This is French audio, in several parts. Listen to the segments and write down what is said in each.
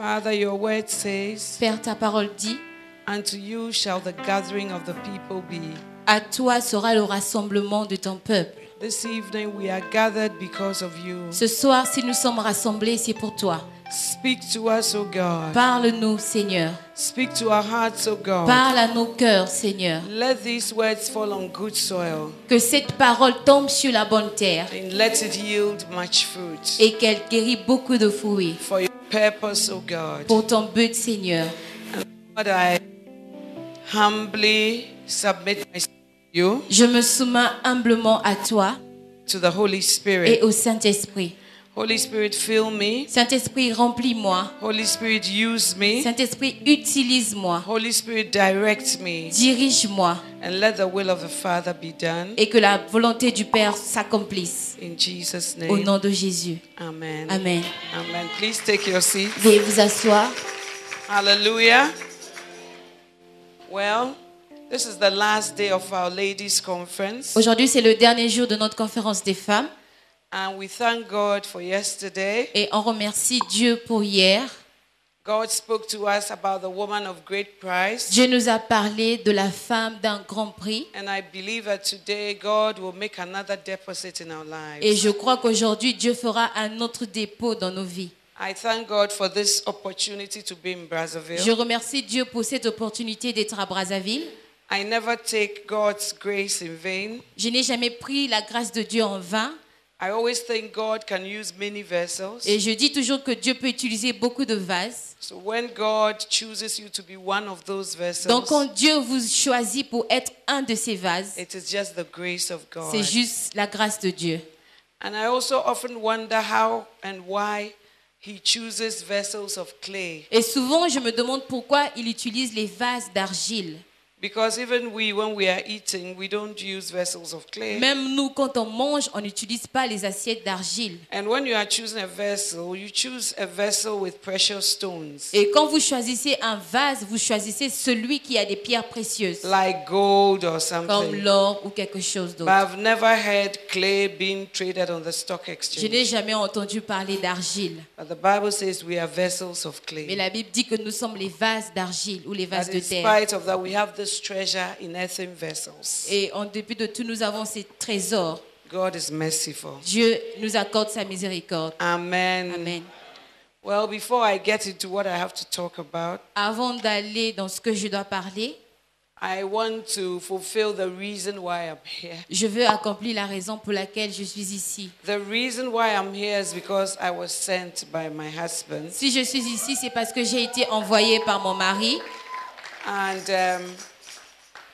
Father, your word says, Père, ta parole dit, Unto you shall the gathering of the people be. à toi sera le rassemblement de ton peuple. This evening we are gathered because of you. Ce soir, si nous sommes rassemblés, c'est pour toi. Speak to us, O God. Parle-nous, Seigneur. Speak to our hearts, O God. Parle à nos cœurs, Seigneur. Let these words fall on good soil Que cette parole tombe sur la bonne terre and let it yield much fruit et qu'elle guérit beaucoup de fruits. for purpose, O God. Pour ton but, Seigneur. Lord, I humbly submit myself to you, Je me soumets humblement à toi to the Holy et Spirit. au Saint-Esprit. Holy Spirit, fill me. Saint-Esprit, remplis-moi. Holy Spirit, use me. Saint-Esprit, utilise-moi. Holy Spirit, direct me. Dirige-moi And let the will of the Father be done. et que la volonté du Père s'accomplisse. In Jesus' Au name. nom de Jésus. Amen. Amen. Amen. Please take your seat. Veuillez vous asseoir. Hallelujah. Well, this is the last day of our ladies' conference. Aujourd'hui, c'est le dernier jour de notre conférence des femmes And we thank God for yesterday. et on remercie Dieu pour hier. God spoke to us about the woman of great price. Dieu nous a parlé de la femme d'un grand prix And I believe that today God will make another deposit in our et lives. je crois qu'aujourd'hui, Dieu fera un autre dépôt dans nos vies. I thank God for this opportunity to be in Je remercie Dieu pour cette opportunité d'être à Brazzaville. I never take God's grace in vain. Je n'ai jamais pris la grâce de Dieu en vain I always think God can use many vessels. et je dis toujours que Dieu peut utiliser beaucoup de vases. So when God chooses you to be one of those vessels, Donc quand Dieu vous choisit pour être un de ces vases, it is just the grace of God. c'est juste la grâce de Dieu. And I also often wonder how and why He chooses vessels of clay. Et souvent, je me demande pourquoi il utilise les vases d'argile. Because even we, when we are eating, we don't use vessels of clay. Même nous, quand on mange, on n'utilise pas les assiettes d'argile. And when you are choosing a vessel, you choose a vessel with precious stones, Et quand vous choisissez un vase, vous choisissez celui qui a des pierres précieuses, like gold or comme l'or ou quelque chose But d'autre. I've never heard clay being traded on the stock Je exchange. n'ai jamais entendu parler d'argile. But the Bible says we are vessels of Mais la Bible dit que nous sommes les vases d'argile ou les vases de in terre. spite of that, we have this treasure in earthen vessels. Et en dépit de tout, nous avons ces trésors. God is merciful. Dieu nous accorde sa miséricorde. Amen. Amen. Well, before I get into what I have to talk about, Avant d'aller dans ce que je dois parler, I want to fulfill the reason why I'm here. je veux accomplir la raison pour laquelle je suis ici. The reason why I'm here is because I was sent by my husband. Si je suis ici, c'est parce que j'ai été envoyée par mon mari. And um,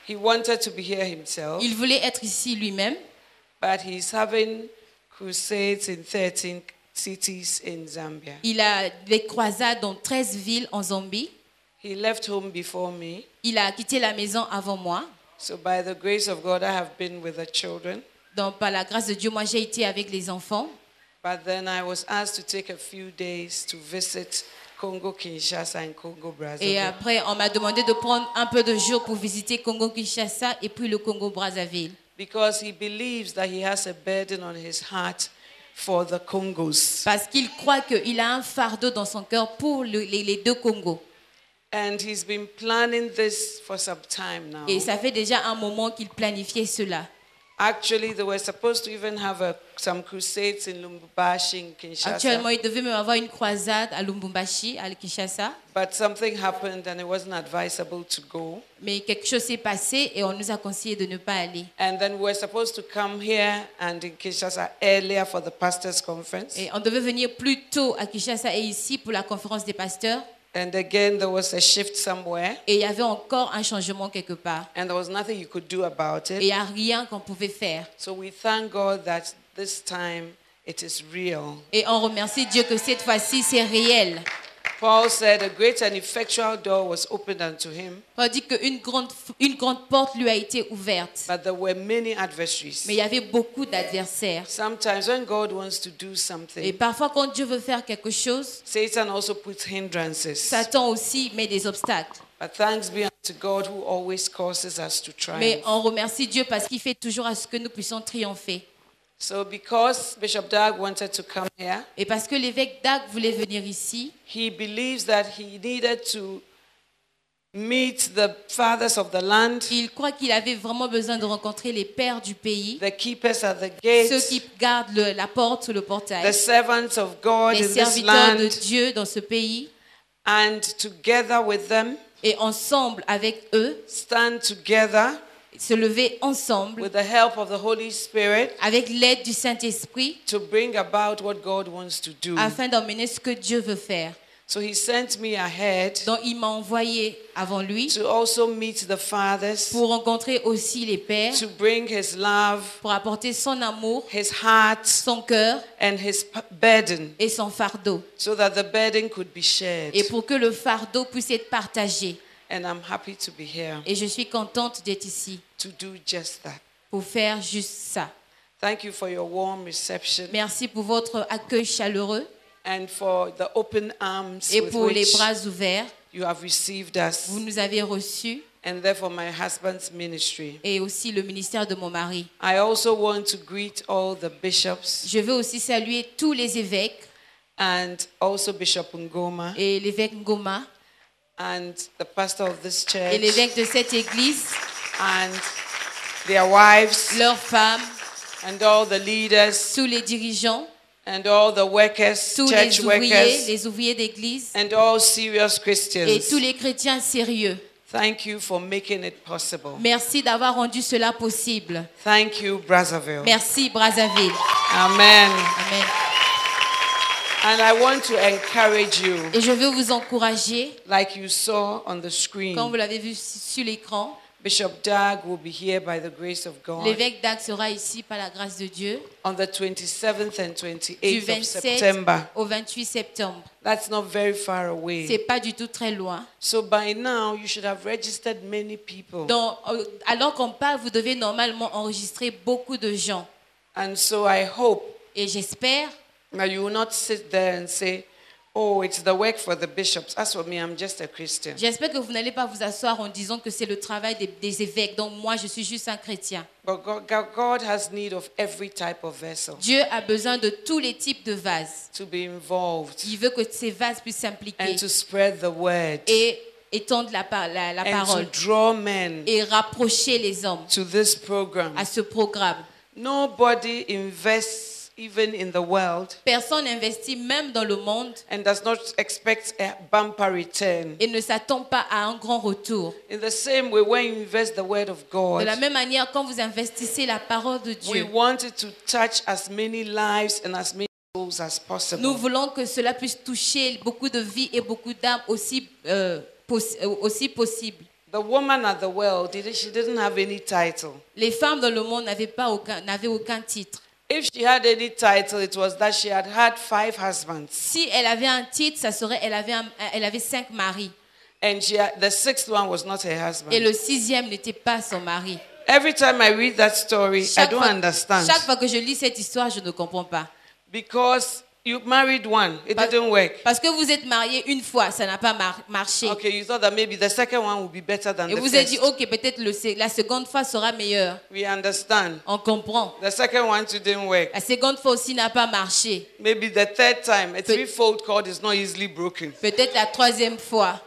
he wanted to be here himself, Il voulait être ici lui-même, but he's having crusades in 13 cities in Zambia. il a des croisades dans 13 villes en Zambie. He left home before me. Il a quitté la maison avant moi. So, by the grace of God, I have been with the children. Donc, par la grâce de Dieu, moi, j'ai été avec les enfants. But then I was asked to take a few days to visit Congo Kinshasa and Congo Et Brazzaville. après, on m'a demandé de prendre un peu de jours pour visiter Congo-Kinshasa et puis le Congo-Brazzaville. Because he believes that he has a burden on his heart for the Congos. Parce qu'il croit qu'il a un fardeau dans son cœur pour le- les, les deux Congos. And he's been planning this for some time now. Et ça fait déjà un moment qu'il planifiait cela. Actually, they were supposed to even have a, some crusades in Lubumbashi, in Kinshasa. Actuellement, il devait même avoir une croisade à Lubumbashi, à Kinshasa. But something happened and it wasn't advisable to go. Mais quelque chose s'est passé et on nous a conseillé de ne pas aller. And then we were supposed to come here and in Kinshasa earlier for the pastors' conference. Et on devait venir plus tôt à Kinshasa et ici pour la conférence des pasteurs. And again, there was a shift somewhere, Et il y avait encore un changement quelque part. and there was nothing you could do about Et il it. n'y a rien qu'on pouvait faire. So we thank God that this time it is real. Et on remercie Dieu que cette fois-ci, c'est réel. Paul said, A great and effectual door was opened unto him, On dit qu'une grande, une grande porte lui a été ouverte. but there were many adversaries. Mais il y avait beaucoup d'adversaires. Sometimes when God wants to do Et something, parfois, quand Dieu veut faire quelque chose, Satan also puts hindrances. Satan aussi met des obstacles. But thanks be unto God who always causes us to Mais triumph. on remercie Dieu parce qu'il fait toujours à ce que nous puissions triompher. So, because Bishop Doug wanted to come here, Et parce que l'évêque Dag voulait venir ici, he believes that he needed to meet the fathers of the land, il croit qu'il avait vraiment besoin de rencontrer les pères du pays, the keepers at the ceux qui gardent le- la porte ou le the portail, servants of God les in this serviteurs de Dieu dans ce pays, and together with them, et ensemble avec eux, stand together se lever ensemble with the help of the Holy Spirit avec l'aide du Saint-Esprit to bring about what God wants to do. afin d'emmener ce que Dieu veut faire. So he sent me ahead Donc il m'a envoyé avant lui to also meet the fathers, pour rencontrer aussi les pères, to bring his love, pour apporter son amour, his heart, son cœur and his burden et son fardeau. so that the burden could be shared. Et pour que le fardeau puisse être partagé. And I'm happy to be here Et je suis contente d'être ici to do just that. pour faire juste ça. Thank you for your warm reception Merci pour votre accueil chaleureux and for the open arms et with pour les which bras ouverts. you have received us, Vous nous avez reçus and therefore my husband's ministry. et aussi le ministère de mon mari. I also want to greet all the bishops Je veux aussi saluer tous les évêques and also Bishop Ngoma et l'évêque Ngoma and the pastor of this et church l'évêque de cette église, and their wives leurs femmes, and all the leaders tous les dirigeants, and all the workers, tous church les ouvriers, workers, les ouvriers d'église and all serious et Christians. tous les chrétiens sérieux. Thank you for making it possible. Merci d'avoir rendu cela possible. Thank you, Brazzaville. Merci Brazzaville. Amen. Amen. And I want to encourage you, Et je veux vous encourager, like you saw on the screen. comme vous l'avez vu sur l'écran, Bishop Doug will be here by the grace of God l'évêque Dag sera ici par la grâce de Dieu on the 27th and du 28th of 27 September. au 28 septembre. That's not very far away. C'est pas du tout très loin. So by now, you should have registered many people. Donc, euh, alors qu'on parle, vous devez normalement enregistrer beaucoup de gens. And so I hope Et j'espère that you will not sit there and say, oh, it's the work for the bishops. As for me, I'm just a Christian. J'espère que vous n'allez pas vous asseoir en disant que c'est le travail des, des évêques. Donc moi, je suis juste un chrétien. But God, God has need of every type of vessel Dieu a besoin de tous les types de vases. to be involved Il veut que ces vases puissent s'impliquer and to spread the word et étendre la, la- la and to parole draw men et rapprocher les hommes to this program. à ce programme. Nobody invests even in the world Personne n'investit même dans le monde and does not expect a bumper return. et ne s'attend pas à un grand retour. In the same way, when you invest the word of De la même manière, quand vous investissez la parole de we Dieu, want it to touch as many lives and as many souls as nous voulons que cela puisse toucher beaucoup de vies et beaucoup d'âmes aussi, euh, poss- aussi possible. The woman at the well, did she didn't have any title. Les femmes dans le monde n'avaient pas aucun, n'avaient aucun titre. If she had any title, it was that she had had five husbands. Si elle avait un titre, ça serait elle avait, un- elle avait cinq maris. And she had, the sixth one was not her Et husband. le sixième n'était pas son mari. Every time I read that story, I Chaque don't fois, understand. chaque fois que je lis cette histoire, je ne comprends pas. Because you married one, it Parce, didn't work. parce que vous êtes marié une fois, ça n'a pas mar- marché. Okay, you thought that maybe the second one would be better than Et the vous avez dit, ok, peut-être la seconde fois sera meilleure. We understand. On comprend. The second one too didn't work. La seconde fois aussi n'a pas marché. Maybe the third time, a threefold cord is not easily broken. Peut-être la troisième fois.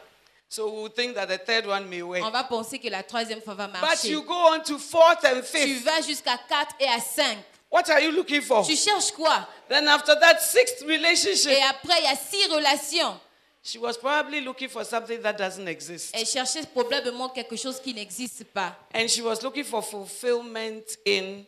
So we think that the third one may work. On va penser que la troisième fois va But marcher. you go on to fourth and Tu fifth. vas jusqu'à 4 et à 5. What are you looking for? Tu cherches quoi? Then after that sixth relationship, Et après, il y a six relations. she was probably looking for something that doesn't exist. Elle cherchait probablement quelque chose qui n'existe pas. And she was looking for fulfillment in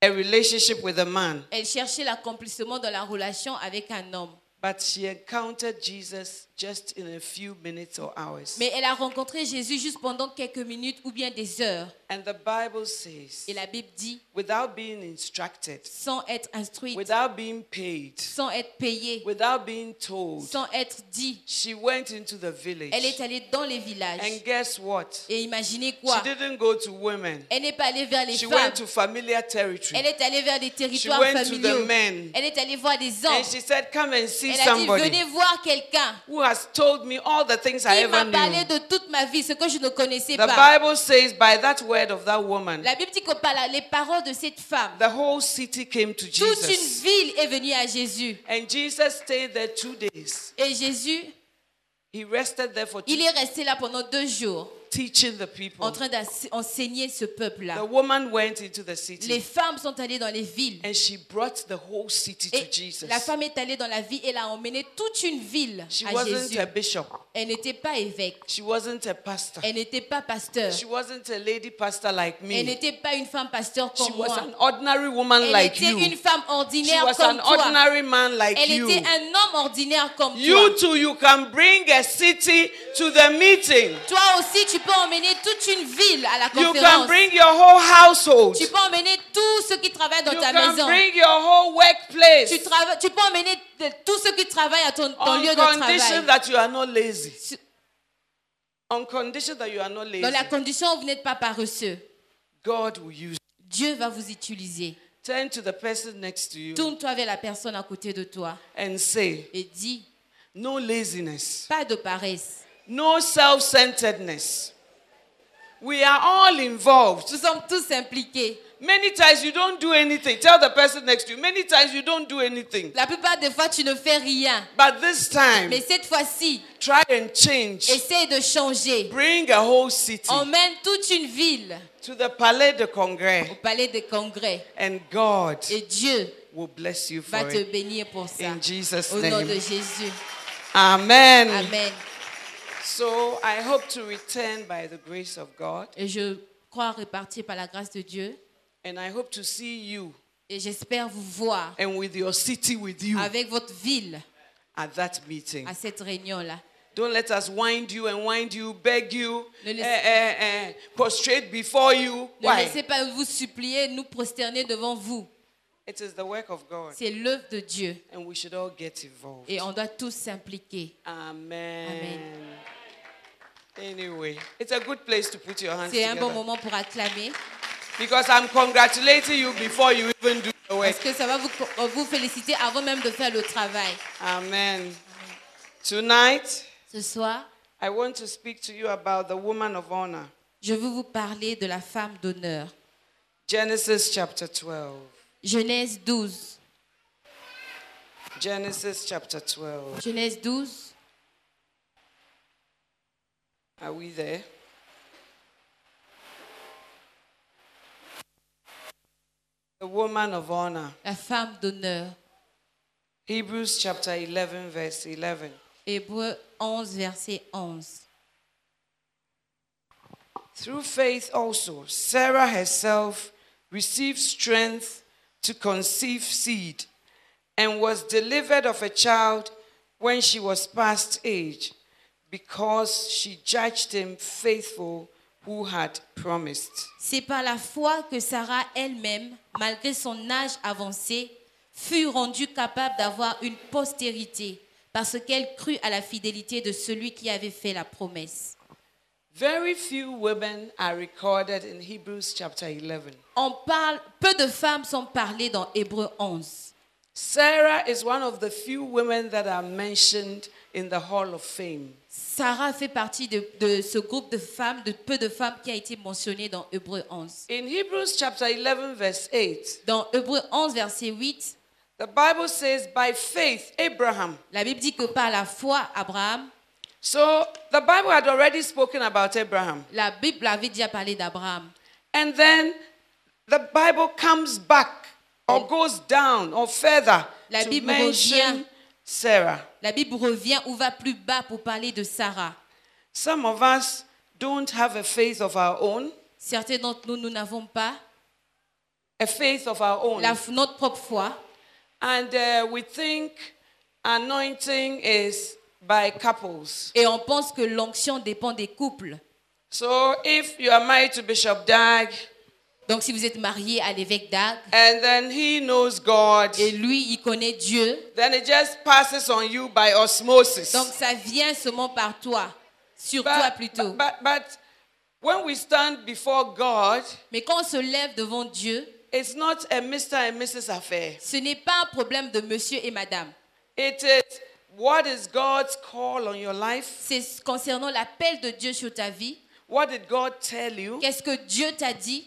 a relationship with a man. Elle cherchait l'accomplissement dans la relation avec un homme. But she encountered Jesus just in a few minutes or hours. Mais elle a rencontré Jésus juste pendant quelques minutes ou bien des heures. And the Bible says, Et la Bible dit, without being instructed, sans être instruite, without being paid, sans être payée, without being told, sans être dit, she went into the village. elle est allée dans les villages. And guess what? Et imaginez She quoi didn't go to women. Elle n'est pas allée vers les She femmes. went to familiar territory. Elle est allée vers des territoires went to the familiaux. men. Elle est allée voir des hommes. And she said, Come and see Elle a dit, somebody venez voir quelqu'un has told me all the things I ever m'a parlé knew. de toute ma vie, ce que je ne connaissais The pas. Bible says, by that word of that woman, La Bible dit que par la- les paroles de cette femme, the whole city came to toute une Jesus. ville est venue à Jésus. And Jesus stayed there two days. Et Jésus, He rested there for two il est resté là pendant deux jours teaching the en people. train d'enseigner ce The peuple-là. woman went into the Les city femmes sont allées dans les villes. and she brought the whole city to Et Jesus. la femme est allée dans la ville et elle a emmené toute une ville She à wasn't Jésus. a bishop. Elle n'était pas évêque. She wasn't a pastor. Elle n'était pas pasteur. She wasn't a lady pastor like Elle me. n'était pas une femme pasteur She comme was moi. an ordinary woman Elle like était you. une femme She ordinaire was comme an toi. ordinary man like Elle you. était un homme ordinaire comme You toi. too, you can bring a city to the meeting. Toi aussi, tu peux emmener toute une ville à la You can conférence. bring your whole household. Tu peux emmener tous ceux qui travaillent dans You ta can maison. bring your whole workplace Tu, tu peux emmener tous ceux qui travaillent à ton, ton on lieu de condition travail. that you are not lazy. Su- On condition that you are not Dans la lazy. condition où vous n'êtes pas paresseux. God will use. Dieu va vous utiliser. Turn to the person next to you Tourne-toi vers la personne à côté de toi and say, et dis, No laziness, pas de paresse. No self centeredness. We are all involved. Nous sommes tous impliqués. Many times you don't do anything. Tell the person next to you. Many times you don't do anything. La plupart des fois, tu ne fais rien. But this time, Mais cette fois-ci, try and change. essaye de changer. Bring a whole city Emmène toute une ville to the Palais de au Congrès, palais des congrès. and God Et Dieu will bless you va for te it. bénir pour ça. In Jesus' Au nom de name. Jésus. Amen. Amen. So I hope to return by the grace of God, Et je crois repartir par la grâce de Dieu. and I hope to see you Et j'espère vous voir and with your city with you avec votre ville at that meeting. à cette réunion-là. Don't let us wind you and wind you, beg you, Ne eh, laissez- eh, eh, prostrate before you. Ne Why? laissez pas vous supplier, nous prosterner devant vous. It is the work of God, C'est l'œuvre de Dieu. and we should all get involved. Et on doit tous s'impliquer. Amen. Amen. Anyway, it's a good place to put your hands C'est un bon moment pour acclamer. because I'm congratulating you before you even do the work. Parce que ça va vous, vous féliciter avant même de faire le travail. Amen. Tonight, Ce soir, I want to speak to you about the woman of honor. je veux vous parler de la femme d'honneur. Genesis chapter 12. Genèse 12. Genesis chapter 12. Genèse 12. Ah Are we there? The woman of honor. La femme d'honneur. Hebrews chapter 11, verse 11. Hébreu 11, verset 11. Through faith also, Sarah herself received strength to conceive seed and was delivered of a child when she was past age because she judged him faithful who had promised. C'est par la foi que Sarah elle-même, malgré son âge avancé, fut rendue capable d'avoir une postérité parce qu'elle crut à la fidélité de celui qui avait fait la promesse. Very few women are recorded in Hebrews chapter 11. On parle, peu de femmes sont parlées dans Hébreu 11. Sarah is one of the few women that are mentioned in the Hall of Fame. Sarah fait partie de, de ce groupe de femmes, de peu de femmes qui a été mentionné dans Hébreu 11. In Hebrews chapter 11, verse 8, Dans Hébreu 11, verset 8, the Bible says, By faith, Abraham, la Bible dit que par la foi, Abraham, So the Bible had already spoken about Abraham. La Bible avait déjà parlé d'Abraham. And then the Bible comes back or goes down or further La to Bible mention revient. Sarah. La Bible revient ou va plus bas pour parler de Sarah. Some of us don't have a faith of our own, Certains d'entre nous, nous n'avons pas a faith of our own. la, notre propre foi. And uh, we think anointing is by couples. Et on pense que l'onction dépend des couples. So if you are married to Bishop Dag Donc si vous êtes marié à l'évêque d'Ag, and then he knows God, et lui, il connaît Dieu, then it just passes on you by osmosis. donc ça vient seulement par toi, sur But- toi plutôt. But, but when we stand before God, Mais quand on se lève devant Dieu, it's not a Mr. and Mrs. affair. ce n'est pas un problème de monsieur et madame. It is what is God's call on your life? C'est concernant l'appel de Dieu sur ta vie. What did God tell you? Qu'est-ce que Dieu t'a dit?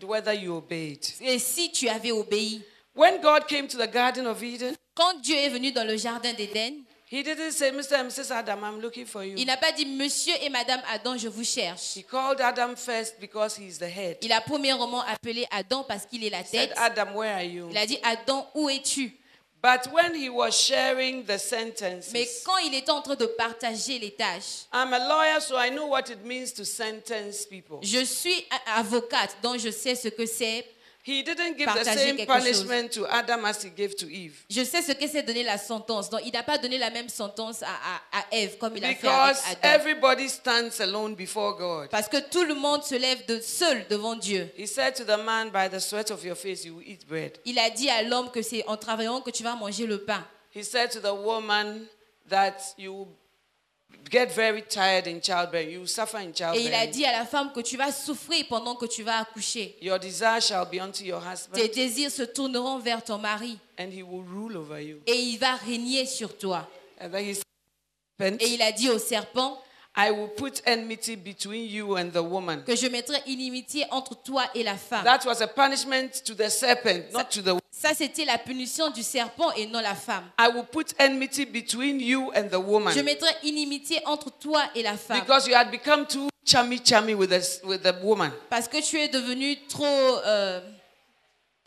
And whether you obeyed. et si tu avais obéi. When God came to the Garden of Eden, Quand Dieu est venu dans le jardin d'Éden, He didn't say, Mr. and Mrs. Adam, I'm looking for you. il n'a pas dit monsieur et madame Adam, je vous cherche. He called Adam first because he's the head. Il a premièrement appelé Adam parce qu'il est la He said, tête. Adam, where are you? Il a dit Adam, où es-tu? But when he was sharing the Mais sentences, quand il était en train de partager les tâches, I'm a lawyer, so I know what it means to sentence people. je suis avocate, donc je sais ce que c'est. He didn't give the Partager same quelque chose. punishment to Adam as he gave to Eve. Je sais ce que c'est donner la sentence. Donc il n'a pas donné la même sentence à, à, à Ève comme il a fait Because avec Adam. everybody stands alone before God. Parce que tout le monde se lève de seul devant Dieu. He said to the man, By the sweat of your face, you will eat bread. Il a dit à l'homme que c'est en travaillant que tu vas manger le pain. He said to the woman that you get very tired in childbearing, you suffer in Et il a dit à la femme que tu vas souffrir pendant que tu vas accoucher. Your desire shall be unto your Tes husband, désirs se tourneront vers ton mari and he will rule over you. et il va régner sur toi. And then he said, Et il a dit au serpent I will put enmity between you and the woman. que je mettrai inimitié entre toi et la femme. That was a punishment to the serpent, not to the woman. Ça, c'était la punition du serpent et non la femme. I will put enmity between you and the Je woman. mettrai inimitié entre toi et la femme. Because you had become too chummy chummy with the, with the woman. Parce que tu es devenu trop euh,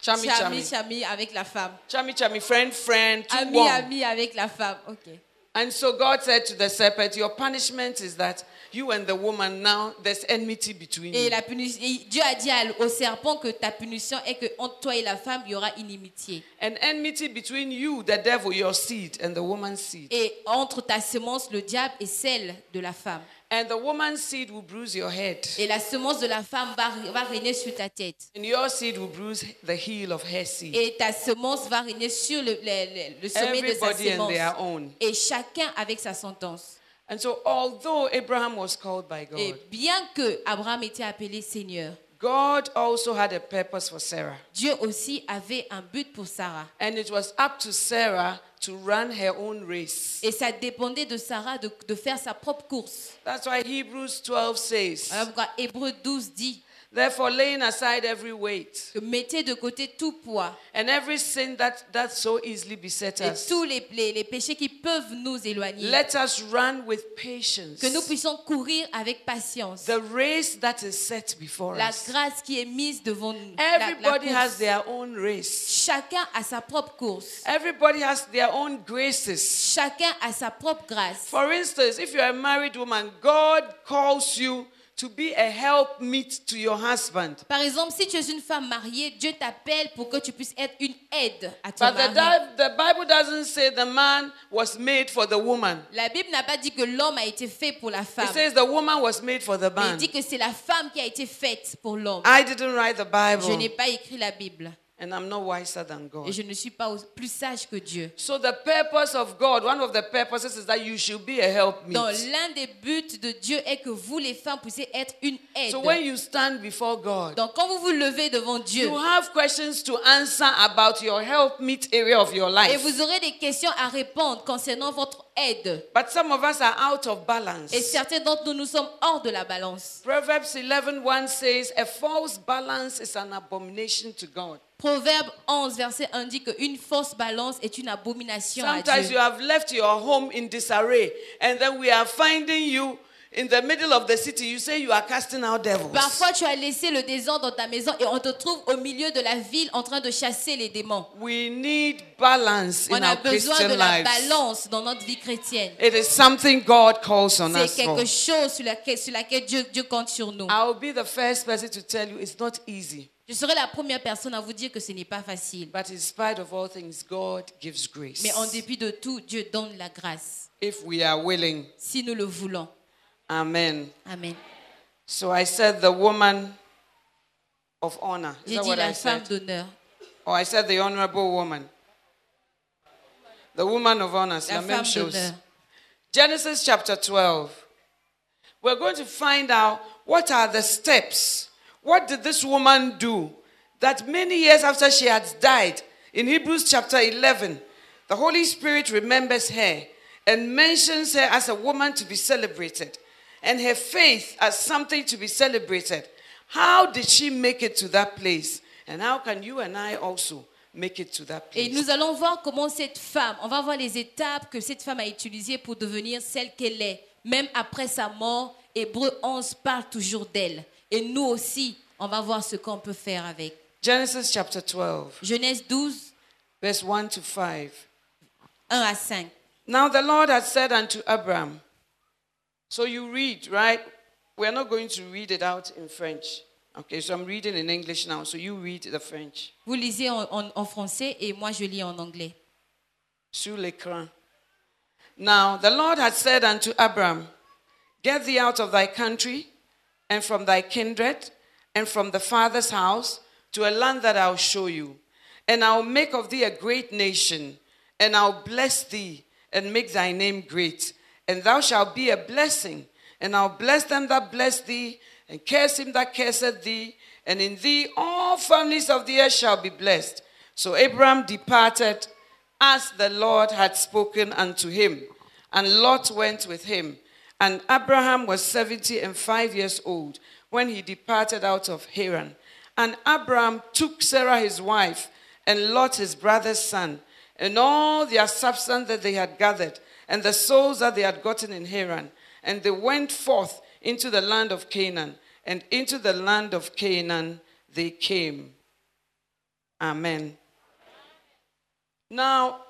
Chummy chami chummy. chami avec la femme. Chummy chummy, friend, friend, too Ami warm. ami avec la femme. Ok. And so God said to the serpent, Your punishment is that you and the woman now there's enmity between Et you. la punition, Dieu a dit au serpent que ta punition est que entre toi et la femme, il y aura inimitié. And enmity between you, the devil, your seed, and the woman's seed. Et entre ta semence, le diable, et celle de la femme. And the woman's seed will bruise your head. Et la semence de la femme va, va régner sur ta tête. And your seed will bruise the heel of her seed. Et ta semence va régner sur le, le- le- le sommet de sa and semence. their own. Et chacun avec sa sentence. And so, although Abraham was called by Et God, bien que Abraham était appelé Seigneur, God also had a purpose for Sarah. Dieu aussi avait un but pour Sarah. And it was up to Sarah to run her own race. Et ça dépendait de Sarah de, de faire sa propre course. That's why Hebrews 12 says, Voilà pourquoi Hébreu 12 dit Therefore, laying aside every weight mettez de côté tout poids and every sin that, that so easily beset et us, tous les, les- les péchés qui peuvent nous éloigner. let us run with patience Que nous puissions courir avec patience. the race that is set before La us. grâce qui est mise devant nous. La- la Everybody has their own race. Chacun a sa propre course. Everybody has their own graces. Chacun a sa propre grâce. For instance, if you're a married woman, God calls you to be a helpmeet to your husband. Par exemple, si tu es une femme mariée, Dieu t'appelle pour que tu puisses être une aide à ton But the, mari. Di- the Bible doesn't say the man was made for the woman. La Bible n'a pas dit que l'homme a été fait pour la It femme. says the woman was made for the Mais il man. dit que c'est la femme qui a été faite pour l'homme. I didn't write the Je n'ai Bible, pas écrit la Bible. And I'm not wiser than Et God. je ne suis pas plus sage que Dieu. So the purpose of God, one of the purposes is that you should be a helpmeet. Donc l'un des buts de Dieu est que vous les femmes puissiez être une aide. So when you stand before God, Donc quand vous vous levez devant Dieu you have questions to answer about your helpmeet area of your et life. vous aurez des questions à répondre concernant votre aide. But some of us are out of balance. Et certains d'entre nous, nous sommes hors de la balance. Proverbs 11:1 says, "A false balance is an abomination to God." Proverbe 11, verset 1 dit qu'une fausse balance est une abomination à Sometimes Dieu. you have left your home in disarray, and then we are finding you in the middle of the city. You say you are casting out devils. Parfois, tu as laissé le désordre dans ta maison et on te trouve au milieu de la ville en train de chasser les démons. We need balance On in a our besoin Christian de la lives. balance dans notre vie chrétienne. It is something God calls on us C'est for. quelque chose sur laquelle, sur laquelle Dieu, Dieu compte sur nous. I will be the first person to tell you it's not easy. Je serai la première personne à vous dire que ce n'est pas facile. But in spite of all things, God gives grace. Mais en dépit de tout, Dieu donne la grâce, If we are willing. si nous le voulons. Amen. Amen. So I said the woman of honor. Is J'ai dit I la femme said? d'honneur. Or I said the honorable woman. The woman of honor. c'est La la même chose. d'honneur. Genesis chapter 12. We're going to find out what are the steps. What did this woman do that many years after she had died, in Hebrews chapter 11, the Holy Spirit remembers her and mentions her as a woman to be celebrated and her faith as something to be celebrated. How did she make it to that place? And how can you and I also make it to that place? Et nous allons voir comment cette femme, on va voir les étapes que cette femme a utilisées pour devenir celle qu'elle est. Même après sa mort, Hébreu 11 parle toujours d'elle. Et nous aussi, on va voir ce qu'on peut faire avec. Genesis chapter 12, Genèse 12, verse 1 to 5. 1 à 5. Now the Lord had said unto Abram, so you read, right? We're not going to read it out in French. Okay, so I'm reading in English now, so you read the French. Vous lisez en, en- en français et moi je lis en anglais. Sur l'écran. Now the Lord had said unto Abram, Get thee out of thy country, and from thy kindred, and from the father's house, to a land that I'll show you. And I'll make of thee a great nation, and I'll bless thee, and make thy name great. And thou shalt be a blessing. And I'll bless them that bless thee, and curse him that curseth thee. And in thee all families of the earth shall be blessed. So Abram departed as the Lord had spoken unto him. And Lot went with him. And Abraham was seventy and five years old when he departed out of Haran. And Abraham took Sarah his wife, and Lot his brother's son, and all their substance that they had gathered, and the souls that they had gotten in Haran. And they went forth into the land of Canaan, and into the land of Canaan they came. Amen. Now,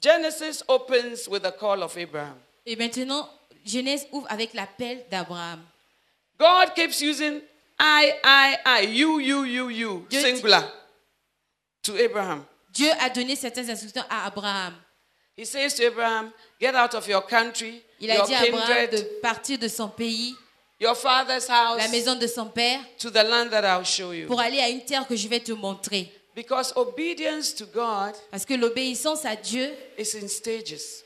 Genesis opens with the call of Abraham. Et maintenant, Genèse ouvre avec l'appel d'Abraham. God keeps using I, I, I, you, you, you, you, Dieu- singular, to Abraham. Dieu a donné certaines instructions à Abraham. He says to Abraham, Get out of your country, Il a your dit à Abraham de kindred, partir de son pays, your father's house, la maison de son père, to the land that I'll show you. pour aller à une terre que je vais te montrer. Because obedience to God Parce que l'obéissance à Dieu is in stages.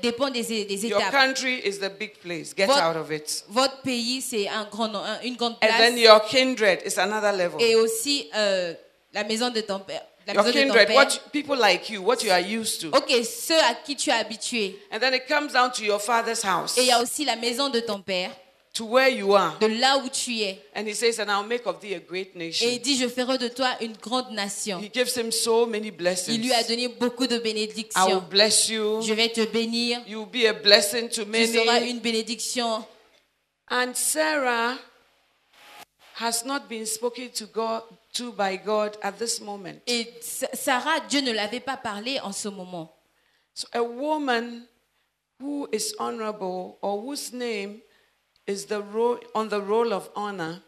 dépend des, des Your étapes. country is the big place. Get What- out of it. Votre pays, c'est un grand, nom- un- une grande And place. then your kindred is another level. Et aussi euh, la maison de ton père. La Your maison de ton kindred, père. what people like you, what you are used to. Ok, ceux à qui tu es habitué. And then it comes down to your father's house, Et il y a aussi la maison de ton père, to where you are. de là où tu es. And he says, And I'll make of thee a great Et il nation. dit, je ferai de toi une grande nation. He gives him so many blessings. Il lui a donné beaucoup de I will bénédictions. bless you. Je vais te bénir. You will be a blessing to Tu seras une bénédiction. And Sarah has not been spoken to God to by God at this moment. Et Sa- Sarah, Dieu ne l'avait pas parlé en ce moment. So a woman who is honorable or whose name is the ro- on the roll of honor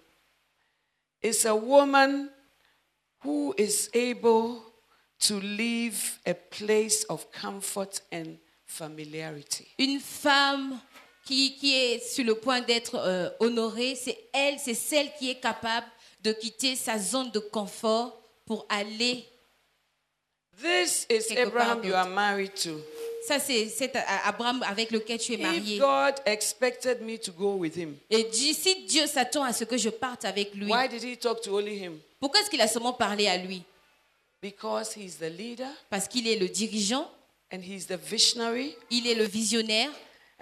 is a woman who is able to leave a place of comfort and familiarity. Une femme qui, qui est sur le point d'être euh, honorée, c'est elle, c'est celle qui est capable de quitter sa zone de confort pour aller. This is Abraham you are married to. Ça, c'est c'est Abraham avec lequel tu es marié. If God expected me to go with him, Et si Dieu s'attend à ce que je parte avec lui, why did he talk to only him? pourquoi est-ce qu'il a seulement parlé à lui? Because he's the leader Parce qu'il est le dirigeant, and he's the visionary il est le visionnaire,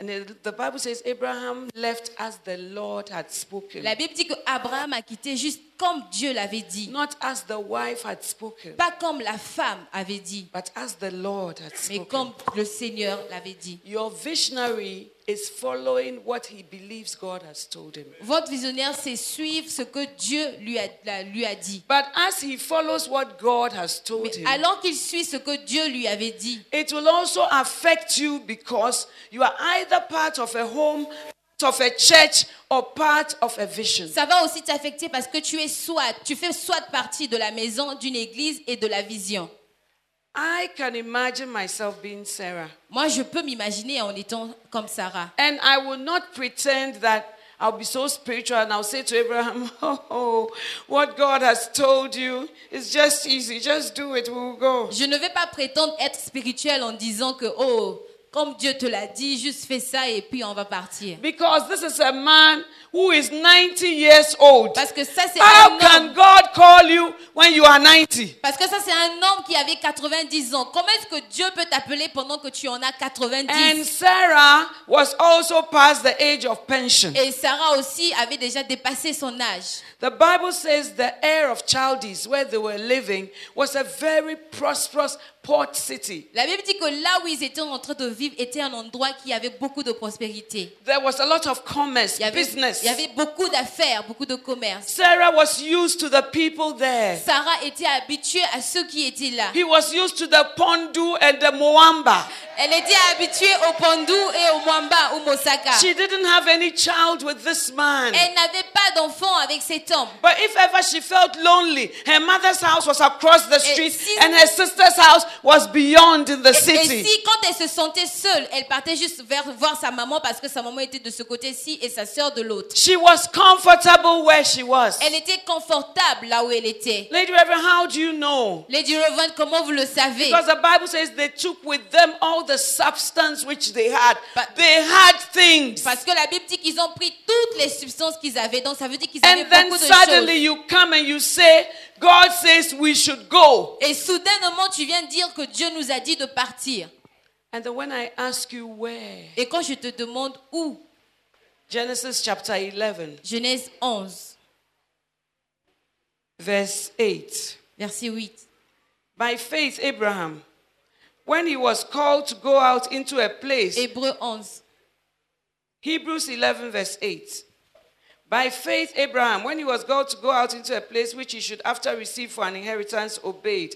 And the, the Bible says Abraham left as the Lord had spoken, La Bible dit que Abraham a quitté juste comme Dieu l'avait dit. not as the wife had spoken, Pas comme la femme avait dit, but as the Lord had spoken. mais comme le Seigneur l'avait dit. Your visionary is following what he believes God has told him. Votre visionnaire, c'est suivre ce que Dieu lui a, lui a dit. But as he follows what God has told Mais him, alors qu'il suit ce que Dieu lui avait dit, it will also affect you because you are either part of a home, of a church, or part of a vision. ça va aussi t'affecter parce que tu es soit, tu fais soit partie de la maison, d'une église et de la vision. I can imagine myself being Sarah. Moi, je peux m'imaginer en étant comme Sarah. And I will not pretend that I'll be so spiritual and I'll say to Abraham, Oh, what God has told you is just easy. Just do it. We'll go. Je ne vais pas prétendre être spirituel en disant que, oh, comme Dieu te l'a dit, juste fais ça et puis on va partir. Because this is a man who is 90 years old. Parce que ça, c'est How un can homme. God call you when you are 90? Parce que ça, c'est un homme qui avait 90 ans. Comment est-ce que Dieu peut t'appeler pendant que tu en as 90 And Sarah was also past the age of pension. Et Sarah aussi avait déjà dépassé son âge. The Bible says the heir of Chaldees, where they were living, was a very prosperous port city. La Bible dit que là où ils étaient en train de vivre était un endroit qui avait beaucoup de prospérité. There was a lot of commerce, Il y avait, business. il y avait beaucoup d'affaires, beaucoup de commerce. Sarah was used to the people there. Sarah était habituée à ceux qui étaient là. He was used to the Pondu and the Moamba. Elle était habituée au Pandu et au Mwamba ou Mosaka. She didn't have any child with this man. Elle n'avait pas d'enfant avec cet homme. But if ever she felt lonely, her mother's house was across the street si- and her sister's house was beyond in the Et, et city. si quand elle se sentait seule, elle partait juste vers voir sa maman parce que sa maman était de ce côté-ci et sa sœur de l'autre. She was comfortable where she was. Elle était confortable là où elle était. Lady Reverend, how do you know? Lady Reverend, comment vous le savez? Because the Bible says they took with them all the substance which they had. They had things. Parce que la Bible dit qu'ils ont pris toutes les substances qu'ils avaient. Donc ça veut dire qu'ils avaient And then beaucoup de suddenly choses. you come and you say, God says we should go. Et soudainement, tu viens de dire que Dieu nous a dit de partir. And then when I ask you where, Et quand je te demande où, Genesis chapter 11, Genèse 11, verse 8. verset 8. By faith, Abraham, when he was called to go out into a place, Hébreu 11. Hebrews 11, verse 8. By faith, Abraham, when he was called to go out into a place which he should after receive for an inheritance, obeyed.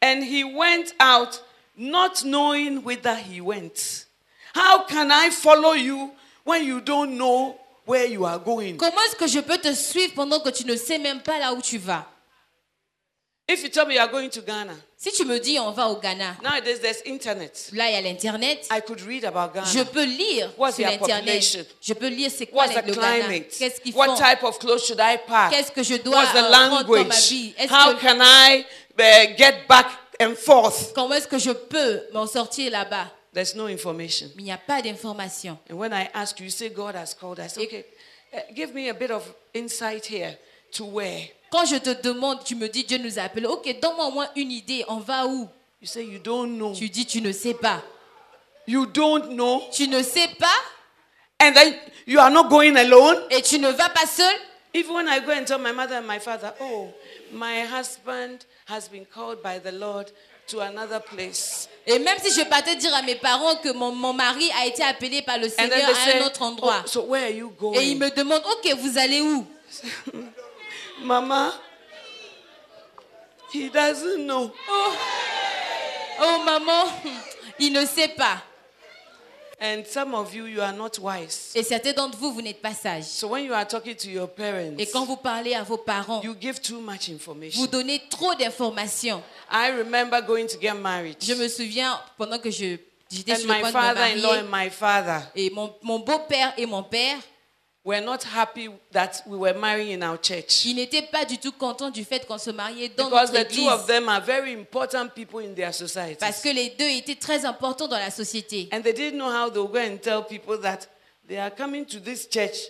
And he went out not knowing whither he went. How can I follow you when you don't know where you are going? Comment est-ce que je peux te suivre pendant que tu ne sais même pas là où tu vas If you tell me you are going to Ghana, Si tu me dis on va au Ghana, nowadays there's internet. là il y a l'internet. I could read about Ghana. Je peux lire What's sur l'internet. Je peux lire c'est quoi What's le the Ghana. Qu'est-ce qu'ils What font? type of clothes should I pack? Qu'est-ce que je dois What's the euh, language? habit Est-ce How que- can I uh, get back and forth? Comment est-ce que je peux m'en sortir là-bas? There's no information. Mais il n'y a pas d'information. And when I ask you, you say God has called. I say, okay, uh, give me a bit of insight here to where. Quand je te demande, tu me dis Dieu nous a appelés. Ok, donne-moi au moins une idée. On va où? You say you don't know. Tu dis tu ne sais pas. You don't know. Tu ne sais pas? And then you are not going alone? et tu ne vas pas seul? Even when I go and tell my mother and my father, oh, my husband has been called by the Lord to another place. Et même si je partais dire à mes parents que mon, mon mari a été appelé par le Seigneur à say, un autre endroit. oh, so where are you Et ils going? me demandent, ok, vous allez où? Mama, he doesn't know. Oh maman, il ne sait pas. And some of you, you are not wise. Et certains d'entre vous, vous n'êtes pas sages. So when you are talking to your parents, Et quand vous parlez à vos parents, you give too much information. vous donnez trop d'informations. I remember going to get married. Je me souviens, pendant que je- j'étais And sur le my point de me father-in-law marier, and my father et mon, mon beau-père et mon père, were not happy that we were marrying in our church. ils n'étaient pas du tout contents du fait qu'on se mariait dans Because notre the two of église. them are very important people in their society. Parce que les deux étaient très importants dans la société. And they didn't know how they'll go and tell people that they are coming to this church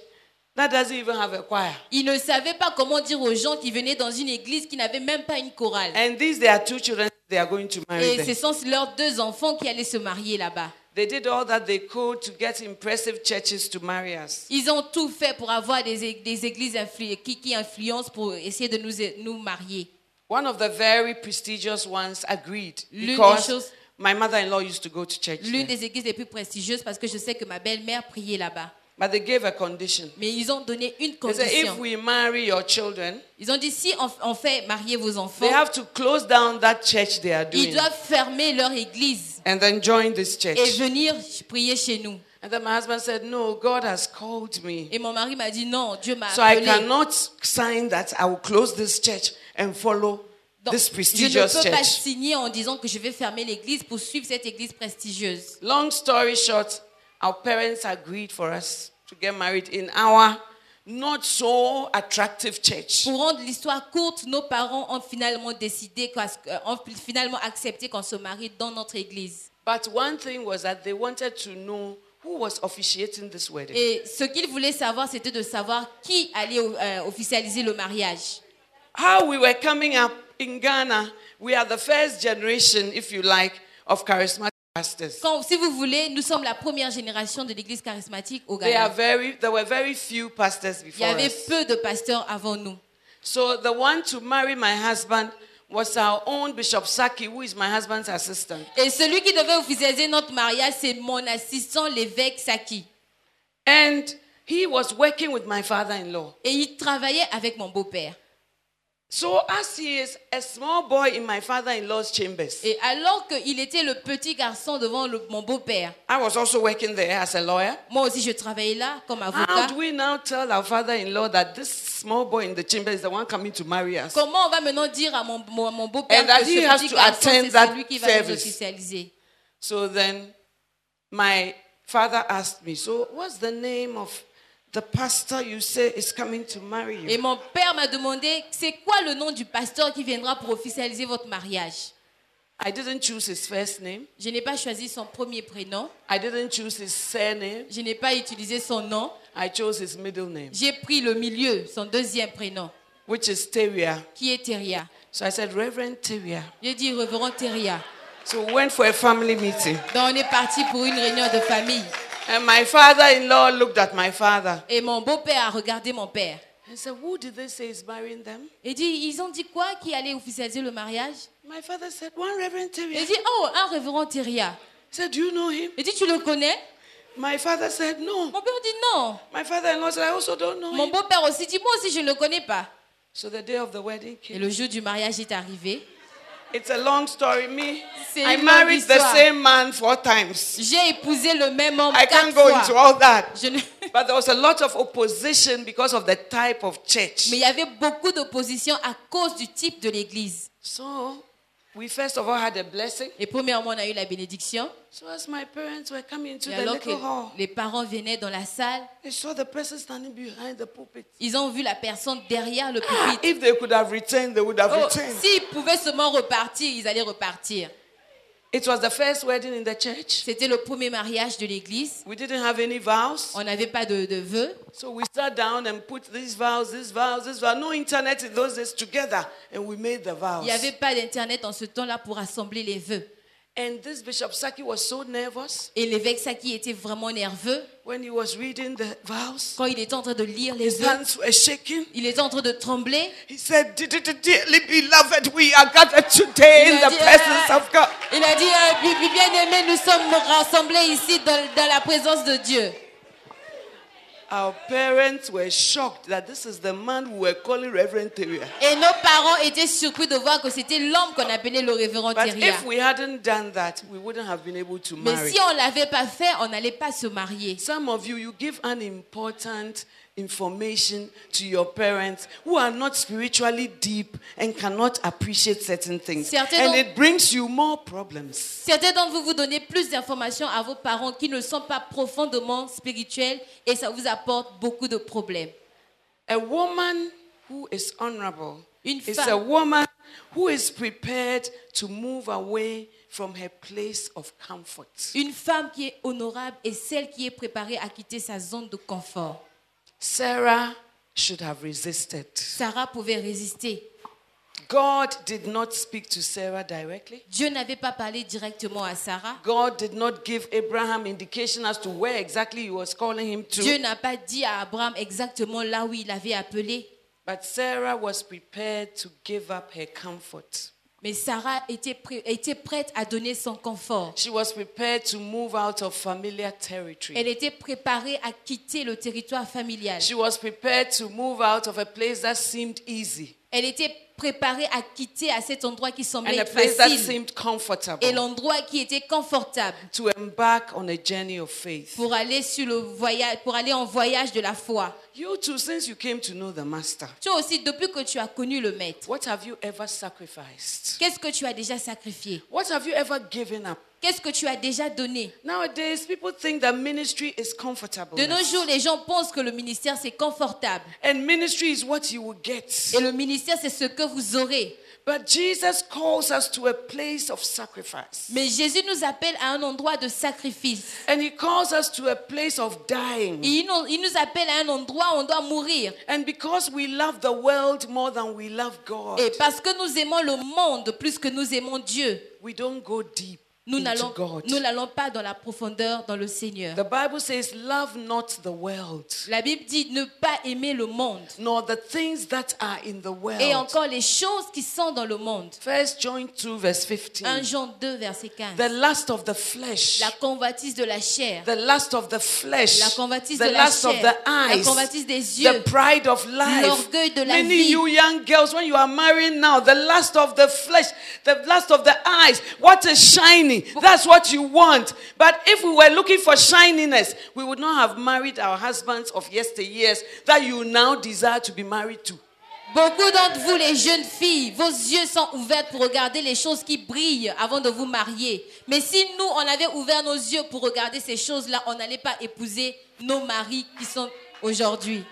that doesn't even have a choir. Ils ne savaient pas comment dire aux gens qui venaient dans une église qui n'avait même pas une chorale. And these they are two children they are going to marry Et ce sont leurs deux enfants qui allaient se marier là-bas. They did all that they could to get impressive churches to marry us. Ils ont tout fait pour avoir des, des églises influ- qui, qui influencent pour essayer de nous, nous marier. One of the very prestigious ones agreed because my mother-in-law used to go to church. L'une des églises les plus prestigieuses parce que je sais que ma belle-mère priait là-bas. But they gave a condition. Mais ils ont donné une They said, if condition. we marry your children, Ils ont dit si on, on fait marier vos enfants, they have to close down that church they are ils doing doivent fermer leur église and then join this et church. venir prier chez nous. And then my husband said, No, God has called me. Et mon mari m'a dit non, Dieu m'a So I appelé. cannot sign that I will close this church and follow Donc, this je ne peux pas church. signer en disant que je vais fermer l'église pour suivre cette église prestigieuse. Long story short, our parents agreed for us to get married in our not so attractive church. Pour rendre l'histoire courte, nos parents ont finalement décidé, ont finalement accepté qu'on se marie dans notre église. But one thing was that they wanted to know who was officiating this wedding. Et ce qu'ils voulaient savoir, c'était de savoir qui allait euh, officialiser le mariage. How we were coming up in Ghana, we are the first generation, if you like, of charismatic. Quand, si vous voulez, nous sommes la première génération de l'église charismatique au Ghana. very, there were very few pastors Il y before avait us. peu de pasteurs avant nous. So the one to marry my husband was our own Bishop Saki, who is my husband's assistant. Et celui qui devait officialiser notre mariage, c'est mon assistant, l'évêque Saki. And he was working with my father-in-law. Et il travaillait avec mon beau-père. So as he is a small boy in my father-in-law's chambers, Et alors qu'il était le petit garçon devant le- mon beau-père, I was also working there as a lawyer. moi aussi je travaillais là comme avocat. How do we now tell our father-in-law that this small boy in the chamber is the one coming to marry us? Comment on va maintenant dire à mon, mon, mon beau-père que ce petit garçon, c'est celui qui va nous service. officialiser So then my father asked me, So what's the name of the pastor you say is coming to marry Et mon père m'a demandé, c'est quoi le nom du pasteur qui viendra pour officialiser votre mariage? I didn't choose his first name. Je n'ai pas choisi son premier prénom, I didn't choose his surname. je n'ai pas utilisé son nom, I chose his middle name, j'ai pris le milieu, son deuxième prénom, which is Teria. qui est Teria. So I said, Reverend Teria. J'ai dit révérend Teria. So we went for a family meeting. Donc on est parti pour une réunion de famille. And my father-in-law looked at my father Et mon beau-père a regardé mon père. and said, Who did they say is marrying them? Et dit, ils ont dit quoi qui allait officialiser le mariage? My father said, One Reverend Teria. Il dit, oh, un révérend Teria. He said, Do you know him? Il dit, tu le connais? My father said, No. Mon père dit non. My father-in-law said, I also don't know Mon him. beau-père aussi dit, moi aussi je ne le connais pas. So the day of the wedding Et came. le jour du mariage est arrivé. It's a long story. Me, C'est I une longue married the histoire. same man four times. J'ai épousé le même homme I quatre can't go fois. into all that. Je ne- But there was a lot of opposition because of the type of church. Mais il y avait beaucoup d'opposition à cause du type de l'église. So we first of all had a blessing. Et premièrement, on a eu la bénédiction. So as my parents were coming into Et the alors que little hall, les parents venaient dans la salle, they saw the person standing behind the pulpit. ils ont vu la personne derrière le Ah, pupitre. if they could have returned, they would have Oh, returned. S'ils pouvaient seulement repartir, ils allaient repartir. It was the first wedding in the church. C'était le premier mariage de l'église. We didn't have any vows. On n'avait pas de, de vœux. So we sat down and put these vows, these vows, these vows. No internet in those days together. And we made the vows. Il n'y avait pas d'internet en ce temps-là pour assembler les vœux. And this Bishop Saki was so nervous Et l'évêque Saki était vraiment nerveux when he was reading the vows. quand il était en train de lire les vœux. Il était en train de trembler. He said, Dearly beloved, we are gathered today in Il a the dit, presence of God. Il a dit, euh, Bi- bi- bien-aimé, nous sommes rassemblés ici dans, dans la présence de Dieu. Our parents were shocked that this is the man we were calling Reverend Teria. Et nos parents étaient surpris de voir que c'était l'homme qu'on appelait le révérend But if we hadn't done that, we wouldn't have been able to marry. Mais si on l'avait pas fait, on n'allait pas se marier. Some of you, you give unimportant information to your parents who are not spiritually deep and cannot appreciate certain things. Certains And it brings you more problems. Certains d'entre vous, vous donnez plus d'informations à vos parents qui ne sont pas profondément spirituels et ça vous apporte beaucoup de problèmes. A woman who is honorable Une is a woman who is prepared to move away from her place of comfort. Une femme qui est honorable est celle qui est préparée à quitter sa zone de confort. Sarah should have resisted. Sarah pouvait résister. God did not speak to Sarah directly. Dieu n'avait pas parlé directement à Sarah. God did not give Abraham indication as to where exactly he was calling him to. Dieu n'a pas dit à Abraham exactement là où il avait appelé. But Sarah was prepared to give up her comfort. Mais Sarah était, pré- était prête à donner son confort. She was prepared to move out of familiar territory. Elle était préparée à quitter le territoire familial. She was prepared to move out of a place that seemed easy Elle était préparée à quitter à cet endroit qui semblait and a place that facile seemed et comfortable l'endroit qui était confortable to embark on a journey of faith. pour aller sur le voyage, pour aller en voyage de la foi. You too, since you came to know the Master, Toi aussi, depuis que tu as connu le Maître, what have you ever sacrificed? qu'est-ce que tu as déjà sacrifié What have you ever given up? Qu'est-ce que tu as déjà donné Nowadays, people think that ministry is comfortable. De nos jours, les gens pensent que le ministère, c'est confortable. And ministry is what you will get. Et le ministère, c'est ce que vous aurez. But Jesus calls us to a place of sacrifice. Mais Jésus nous appelle à un endroit de sacrifice. And he calls us to a place of dying. Et il nous, il nous appelle à un endroit où on doit mourir. And because we love the world more than we love God, Et parce que nous aimons le monde plus que nous aimons Dieu, we don't go deep nous n'allons nous n'allons pas dans la profondeur dans le Seigneur. The Bible says, Love not the world, La Bible dit ne pas aimer le monde. nor the things that are in the world. Et encore les choses qui sont dans le monde. First John 2, verse 1 15. Jean 2, verset 15. The lust of the flesh. La convoitise de la chair. The lust of the flesh, La convoitise the de la lust of chair. the La eyes, convoitise des the yeux. pride of life. L'orgueil de la Many vie. you young girls, when you are marrying now, the lust of the flesh, the lust of the eyes, what is shiny? That's what you want. But if we were looking for shininess, we would not have married our husbands of yesteryears that you now desire to be married to. Beaucoup d'entre vous, les jeunes filles, vos yeux sont ouverts pour regarder les choses qui brillent avant de vous marier. Mais si nous, on avait ouvert nos yeux pour regarder ces choses-là, on n'allait pas épouser nos maris qui sont aujourd'hui.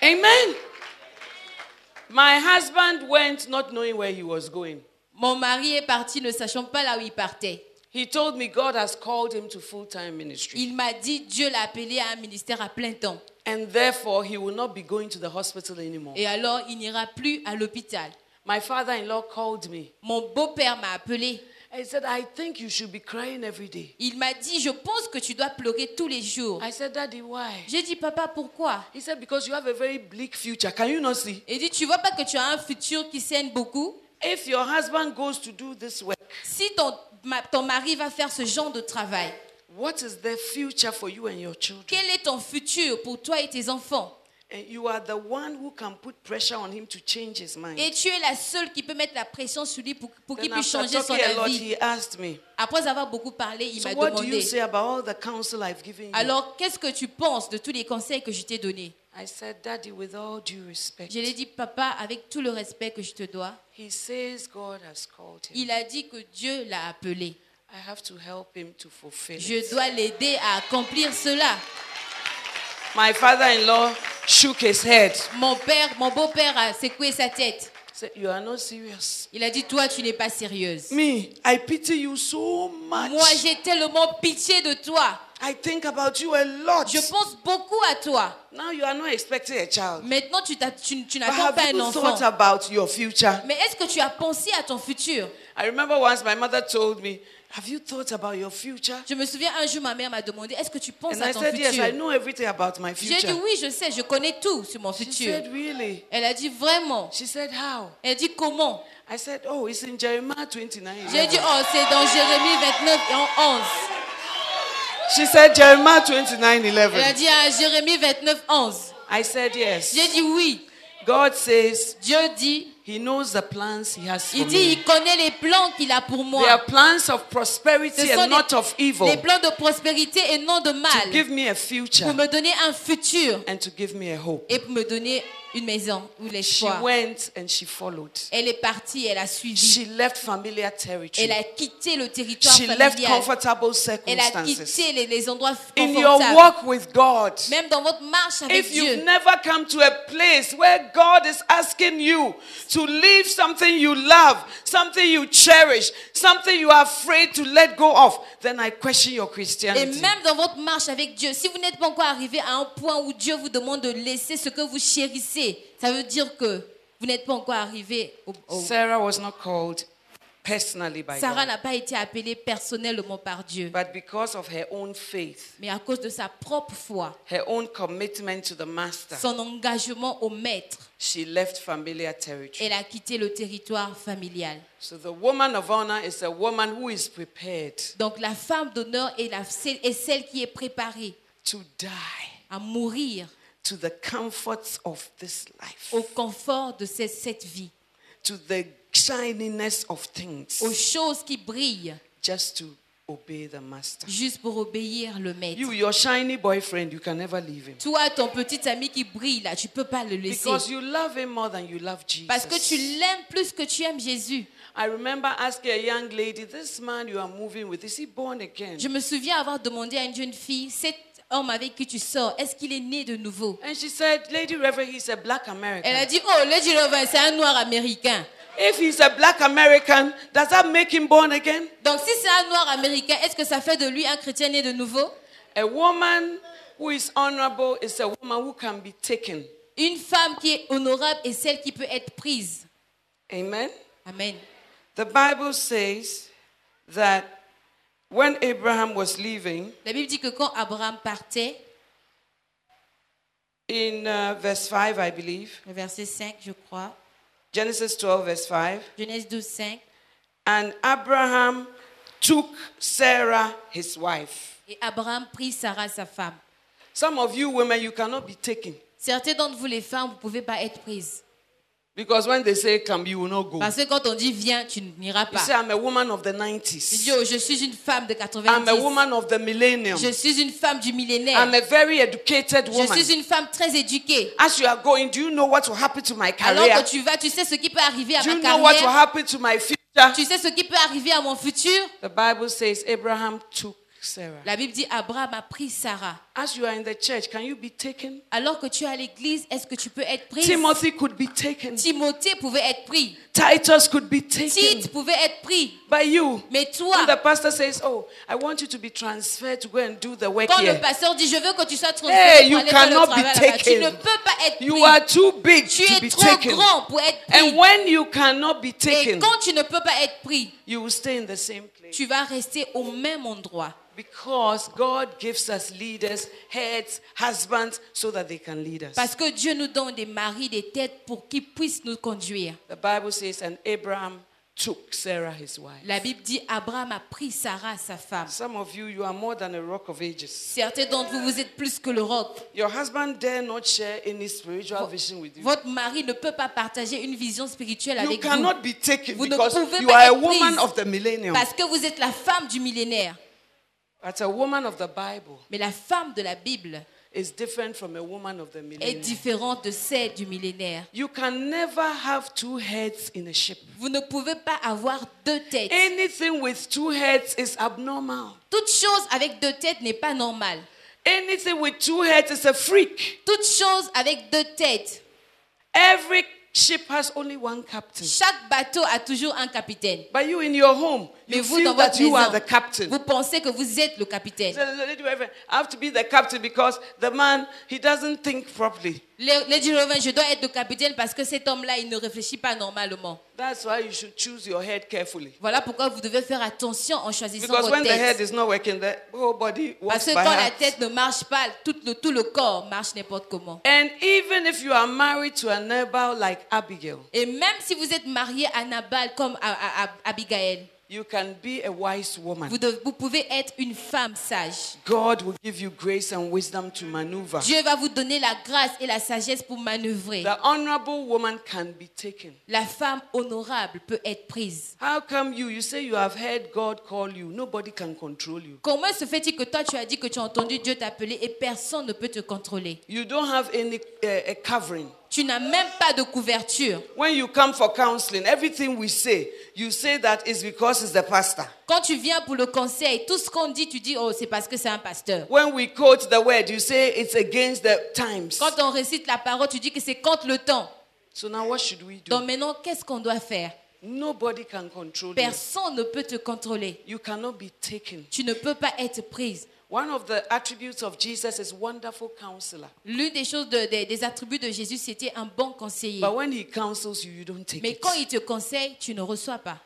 Amen. My husband went not knowing where he was going. Mon mari est parti ne sachant pas là où il partait. He told me God has called him to full time ministry. Il m'a dit, Dieu l'a appelé à un ministère à plein temps. And therefore, he will not be going to the hospital anymore. Et alors, il n'ira plus à l'hôpital. My father in law called me. Mon beau-père m'a appelé. He said, I think you should be crying every day. Il m'a dit, je pense que tu dois pleurer tous les jours. I said, Daddy, why? J'ai dit, papa, pourquoi? He said, Because you have a very bleak future. Can you not see? Il dit, tu vois pas que tu as un futur qui saigne beaucoup? If your husband goes to do this work, Si ton, ton mari va faire ce genre de travail, what is the future for you and your children? quel est ton futur pour toi et tes enfants? And you are the one who can put pressure on him to change his mind. Et tu es la seule qui peut mettre la pression sur lui pour, pour qu'il puisse changer son avis. Après avoir beaucoup parlé, il m'a what do you demandé, say about all the counsel I've given you? alors qu'est-ce que tu penses de tous les conseils que je t'ai donnés? I said, Daddy, with all due respect, Je lui ai dit, papa, avec tout le respect que je te dois, he says God has called him. il a dit que Dieu l'a appelé. I have to help him to fulfill Je dois l'aider à accomplir cela. My father-in-law shook his head. Mon père, mon beau-père a secoué sa tête. Said, You are not serious. Il a dit, toi, tu n'es pas sérieuse. Me, I pity you so much. Moi, j'ai tellement pitié de toi. I think about you a lot. Je pense beaucoup à toi. Now you are not expecting a child. Maintenant, tu, tu- tu n'attends pas un you enfant. thought about your future? Mais est-ce que tu as pensé à ton futur? I remember once my mother told me, Have you thought about your future? Je me souviens un jour, ma mère m'a demandé Est-ce que tu penses And à I ton said, Yes, I futur? know everything about my J'ai dit. Oui, je sais, je connais tout sur mon She futur. said, Really? Elle a dit Vraiment She said, How? Elle a dit Comment? I said, Oh, it's in Jeremiah 29. J'ai dit Oh, c'est dans Jérémie 29 et en 11. She said, Jeremiah 29 Elle a 11. dit à Jérémie 29, 11. I said, Yes. J'ai dit oui. God says Dieu dit, He knows the plans He has for il dit, me. il connaît les plans qu'il a pour They moi. are plans of Ce prosperity sont and not of des, evil. des plans de prospérité et non de To mal. give me a future Pour me donner un futur and to give me a hope. et pour me donner une maison ou She l'espoir. went and she followed. Elle est partie, elle a suivi. She left familiar Elle territory. a quitté le territoire She left familial. comfortable Elle a circumstances. quitté les, les endroits In your confortables. walk with God, Même dans votre marche avec if you've Dieu. never come to a place where God is asking you to leave something you love, something you cherish, something you are afraid to let go of, then I question your Et Christianity. même dans votre marche avec Dieu, si vous n'êtes pas encore arrivé à un point où Dieu vous demande de laisser ce que vous chérissez, ça veut dire que Vous n'êtes pas encore arrivé au... au- Sarah was not called personally by Sarah God, n'a pas été appelée personnellement par Dieu, but because of her own faith, mais à cause de sa propre foi, her own commitment to the master, son engagement au maître, she left familiar territory. elle a quitté le territoire familial. So the woman of honor is a woman who is prepared Donc la femme d'honneur est, la- c'est- est celle qui est préparée to die à mourir to the comforts of this life, au confort de cette, cette vie, to the shininess of things, aux choses qui brillent, just to obey the master. juste pour obéir le maître. You, your shiny boyfriend, you can never leave him. Toi, ton petit ami qui brille là, tu peux pas le laisser. Because you love him more than you love Jesus. Parce que tu l'aimes plus que tu aimes Jésus. I remember asking a young lady, This man you are moving with, is he born again? Je me souviens avoir demandé à une jeune fille, cet homme avec qui tu sors, est-ce qu'il est né de nouveau? And she said, Lady Reverend, he's a black American. Elle a dit, oh, Lady Reverend, c'est un noir américain. If he's a black American, does that make him born again? Donc si c'est un noir américain, est-ce que ça fait de lui un chrétien né de nouveau? A woman who is honorable is a woman who can be taken. Une femme qui est honorable est celle qui peut être prise. Amen. Amen. The Bible says that when Abraham was leaving, La Bible dit que quand Abraham partait, in uh, verse 5, I believe, le verset 5, je crois, Genesis 12, verse 5, Genèse 12, 5, and Abraham took Sarah, his wife. et Abraham prit Sarah, sa femme. Some of you women, you cannot be taken. Certains d'entre vous, les femmes, vous ne pouvez pas être prises. Because when they say come, you will not go. Parce que quand on dit viens, tu n'iras You pas. say, I'm a woman of the Tu dis, 90s. oh, je suis une femme de I'm a 90. woman of the millennium. Je suis une femme du millénaire. I'm a very educated Je woman. suis une femme très éduquée. As you are going, do you know what will happen to my Alors que tu vas, tu sais ce qui peut arriver à Do ma you know what will carrière. happen to my future? Tu sais ce qui peut arriver à mon futur? The Bible says Abraham took Sarah. La Bible dit Abraham a pris Sarah. As you are in the church, can you be taken? Alors que tu es à l'église, est-ce que tu peux être prise? Timothy could be taken. Timothée pouvait être pris. Titus could be taken. Tite pouvait être pris. By you. Mais toi, When the pastor says, Oh, I want you to be transferred to go and do the work quand le here. pasteur dit je veux que tu sois transféré Hey, pour you aller faire le travail là-bas, tu taken. ne peux pas être You pris. are too big Tu to es be trop taken. grand pour être pris. And when you cannot be Et taken, quand tu ne peux pas être pris, you will stay in the same place. tu vas rester au même endroit. Because God gives us leaders, heads, husbands, so that they can lead us. Parce que Dieu nous donne des maris, des têtes pour qu'ils puissent nous conduire. The Bible says, and Abraham took Sarah, his wife. La Bible dit Abraham a pris Sarah, sa femme. Some of you, you are more than a rock of ages. Certains d'entre vous, vous êtes plus que le roc. Your husband dare not share any spiritual vision with you. Votre mari ne peut pas partager une vision spirituelle You avec vous. cannot be taken Vous ne because pouvez you pas are a woman of the millennium. Parce que vous êtes la femme du millénaire. But a woman of the Bible Mais la femme de la Bible is different from a woman of the est différente de celle du millénaire. You can never have two heads in a ship. Vous ne pouvez pas avoir deux têtes. Anything with two heads is abnormal. Toute chose avec deux têtes n'est pas normale. Anything with two heads is a freak. Toute chose avec deux têtes. Every ship has only one captain. Chaque bateau a toujours un capitaine. But you in your home, Mais you vous, feel dans that votre you are the captain. vous pensez que vous êtes le capitaine. So, I have to be the captain because the man he doesn't think properly. Le- Lady Reverend, je dois être le capitaine parce que cet homme-là, il ne réfléchit pas normalement. That's why you should choose your head carefully. Voilà pourquoi vous devez faire attention en choisissant Because votre when the head tête. is not working, the whole body Parce que quand la tête ne marche pas, tout le, tout le corps marche n'importe comment. And even if you are married to a Nabal like Abigail, Et même si vous êtes marié à Nabal comme à, à- à Abigail, you can be a wise woman. vous, pouvez être une femme sage. God will give you grace and wisdom to maneuver. Dieu va vous donner la grâce et la sagesse pour manœuvrer. The honorable woman can be taken. La femme honorable peut être prise. How come you? You say you have heard God call you? Nobody can control you. Comment se fait-il que toi tu as dit que tu as entendu Dieu t'appeler et personne ne peut te contrôler? You don't have any uh, a covering. Tu n'as même pas de couverture. When you come for counseling, everything we say, you say that is because it's the pastor. Quand tu viens pour le conseil, tout ce qu'on dit, tu dis oh c'est parce que c'est un pasteur. When we quote the word, you say it's against the times. Quand on récite la parole, tu dis que c'est contre le temps. So now what should we do? Donc maintenant, qu'est-ce qu'on doit faire? Nobody can control you. Personne ne peut te contrôler. You cannot be taken. Tu ne peux pas être prise. One of the attributes of Jesus is wonderful counselor. L'une des choses, de- des- des attributs de Jésus, c'était un bon conseiller. But when he counsels you, you don't take Mais it. quand il te conseille, tu ne reçois pas.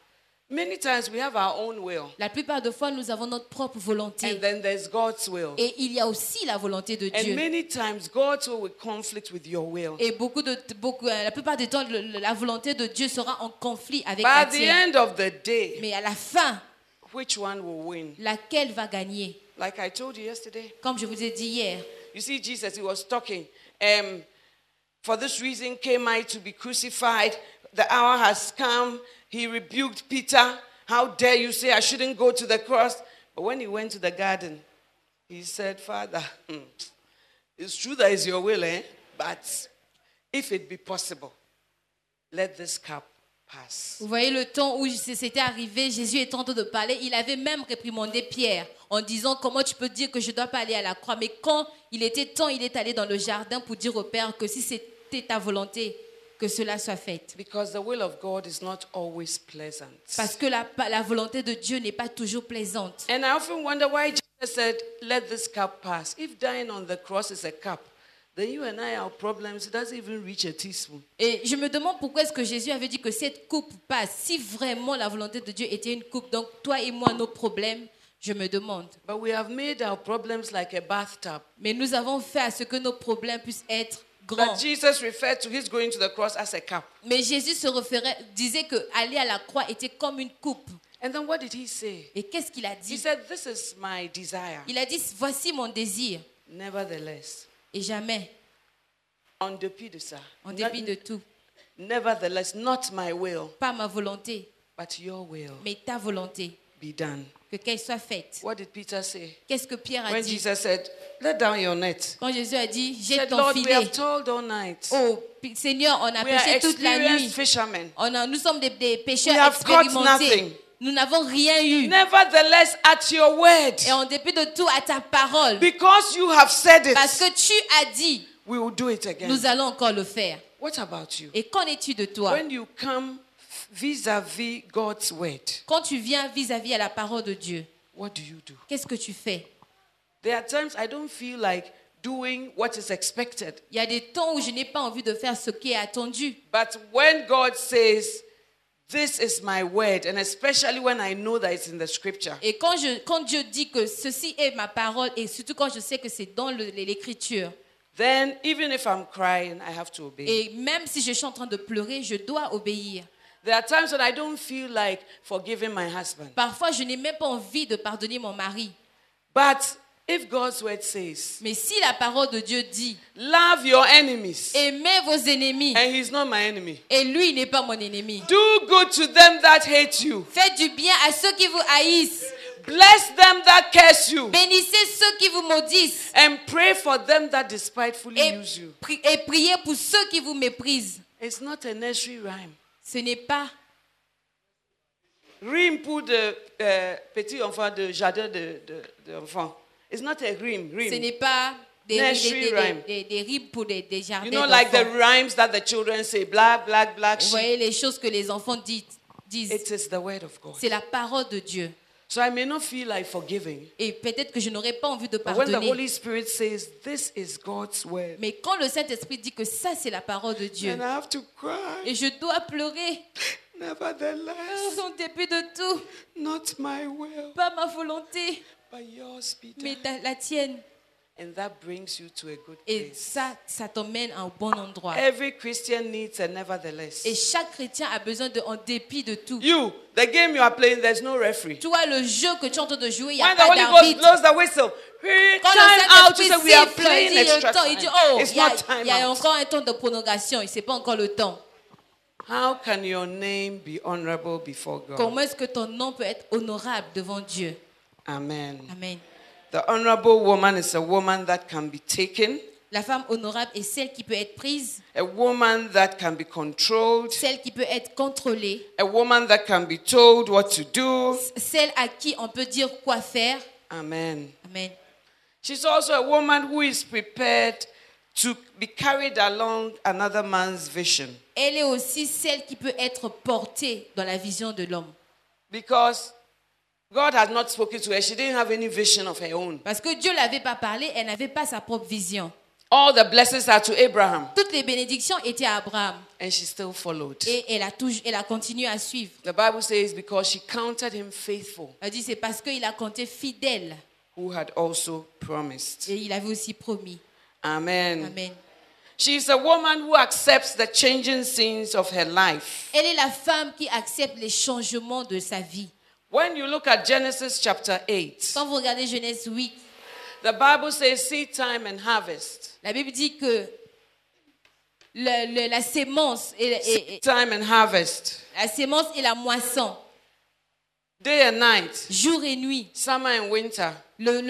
Many times we have our own will, La plupart des fois, nous avons notre propre volonté. and then there's God's will. Et il y a aussi la volonté de And Dieu. many times God's will will conflict with your will. Et beaucoup de, beaucoup, euh, la plupart du temps, la volonté de Dieu sera en conflit avec But la at the tienne. end of the day, Mais à la fin, which one will win? laquelle va gagner? Like I told you yesterday. Comme je vous ai dit hier, You see, Jesus, he was talking. Um, For this reason came I to be crucified. The hour has come. He rebuked Peter. How dare you say I shouldn't go to the cross? But when he went to the garden, he said, Father, hmm, it's true that it's your will, eh? But if it be possible, let this cup. Vous voyez le temps où c'était arrivé, Jésus est en train de parler, il avait même réprimandé Pierre en disant comment tu peux dire que je ne dois pas aller à la croix? Mais quand il était temps, il est allé dans le jardin pour dire au Père que si c'était ta volonté, que cela soit fait. Because the will of God is not always pleasant. Parce que la, la volonté de Dieu n'est pas toujours plaisante. And I often wonder why Jesus said, Let this cup pass. If dying on the cross is a cup, then you and I, our problems, it doesn't even reach a teaspoon. Et je me demande pourquoi est-ce que Jésus avait dit que cette coupe passe. Si vraiment la volonté de Dieu était une coupe, donc toi et moi, nos problèmes, je me demande. But we have made our problems like a bathtub. Mais nous avons fait à ce que nos problèmes puissent être grands. But Jesus referred to his going to the cross as a cup. Mais Jésus se référait, disait que aller à la croix était comme une coupe. And then what did he say? Et qu'est-ce qu'il a He dit? said, This is my desire. Il a dit, voici mon désir. Nevertheless, Et jamais, en dépit de ça, en dépit de tout, nevertheless, not my will, pas ma volonté, but your will mais ta volonté, be done. que qu'elle soit faite. What did Peter say? Qu'est-ce que Pierre a When dit? Jesus said, Let down your net. Quand Jésus a dit, jette said, ton Lord, we filet. have toiled all night. Oh, Seigneur, on a We are pêché toute la nuit. fishermen. On a- nous sommes des, des pêcheurs We have caught expérimentés. Nous n'avons rien eu. Nevertheless, at your word, Et en dépit de tout, à ta parole, because you have said parce it, que tu as dit, we will do it again. nous allons encore le faire. What about you? Et qu'en es-tu de toi? When you come vis-à-vis God's word, Quand tu viens vis-à-vis à la parole de Dieu, what do you do? qu'est-ce que tu fais? There are times I don't feel like doing what is expected. Il y a des temps où je n'ai pas envie de faire ce qui est attendu. But when God says, This is my word, and especially when I know that it's in the scripture, Et quand, je, quand Dieu dit que ceci est ma parole, et surtout quand je sais que c'est dans le- l'écriture, then even if I'm crying, I have to obey. et même si je suis en train de pleurer, je dois obéir. There are times when I don't feel like forgiving my husband. Parfois, je n'ai même pas envie de pardonner mon mari. But if God's word says, Mais si la parole de Dieu dit, Love your enemies, aimez vos ennemis, and he's not my enemy. et lui il n'est pas mon ennemi, Do good to them that hate you. faites du bien à ceux qui vous haïssent, Bless them that curse you. bénissez ceux qui vous maudissent, And pray for them that despitefully et, use you. et priez pour ceux qui vous méprisent. It's not a nursery rhyme. Ce n'est pas Rime pour de euh, petits enfants de jardin de, de, d'enfants. It's not a rime. Ce Rime. n'est pas des, des, des- rhyme. des- rimes pour des, des jardins You know, like the rhymes that the children say, black, black, black Vous voyez les choses que les enfants disent. It is the word of God. C'est la parole de Dieu. So I may not feel like forgiving. Et peut-être que je n'aurais pas envie de But when the pardonner. Holy Spirit says, this is God's word, Mais quand le Saint-Esprit dit que ça, c'est la parole de Dieu, then I have to cry. et je dois pleurer, Nevertheless, en dépit de tout, not my will, pas ma volonté, but yours be mais ta- la tienne. And that brings you to a good Et place. ça, ça t'emmène à un bon endroit. Every Christian needs a nevertheless. Et chaque chrétien a besoin de, en dépit de tout. You, the game you are playing, there's no referee. Toi, le jeu que tu es en train de jouer, il n'y a When the pas Holy Ghost d'arbitre. blows the whistle, he Quand time le out Saint-Esprit we are siffle, playing dit extra le temps, il dit, time. oh, It's il y a, not time il y a out. encore un temps de prolongation, et ce n'est pas encore le temps. How can your name be honorable before God? Comment est-ce que ton nom peut être honorable devant Dieu? Amen. Amen. The honorable woman is a woman that can be taken, La femme honorable est celle qui peut être prise, a woman that can be controlled, celle qui peut être contrôlée, a woman that can be told what to do. celle à qui on peut dire quoi faire. Amen. Amen. She's also a woman who is prepared to be carried along another man's vision. Elle est aussi celle qui peut être portée dans la vision de l'homme. Because God had not spoken to her. She didn't have any vision of her own. Parce que Dieu l'avait pas parlé, elle n'avait pas sa propre vision. All the blessings are to Abraham, Toutes les bénédictions étaient à Abraham. and she still followed. Et elle a, toujours, elle a continué à suivre. The Bible says because she counted him faithful, Elle dit c'est parce qu'il a compté fidèle. who had also promised. Et il avait aussi promis. Amen. Amen. She's a woman who accepts the changing scenes of her life. Elle est la femme qui accepte les changements de sa vie. When you look at Genesis chapter 8, Quand vous regardez Genèse 8, the Bible says seed time and harvest. la Bible dit que le- le- la, sémence et, et- et- Time and harvest. la sémence et la moisson, Day and night. jour et nuit, Summer and winter. le-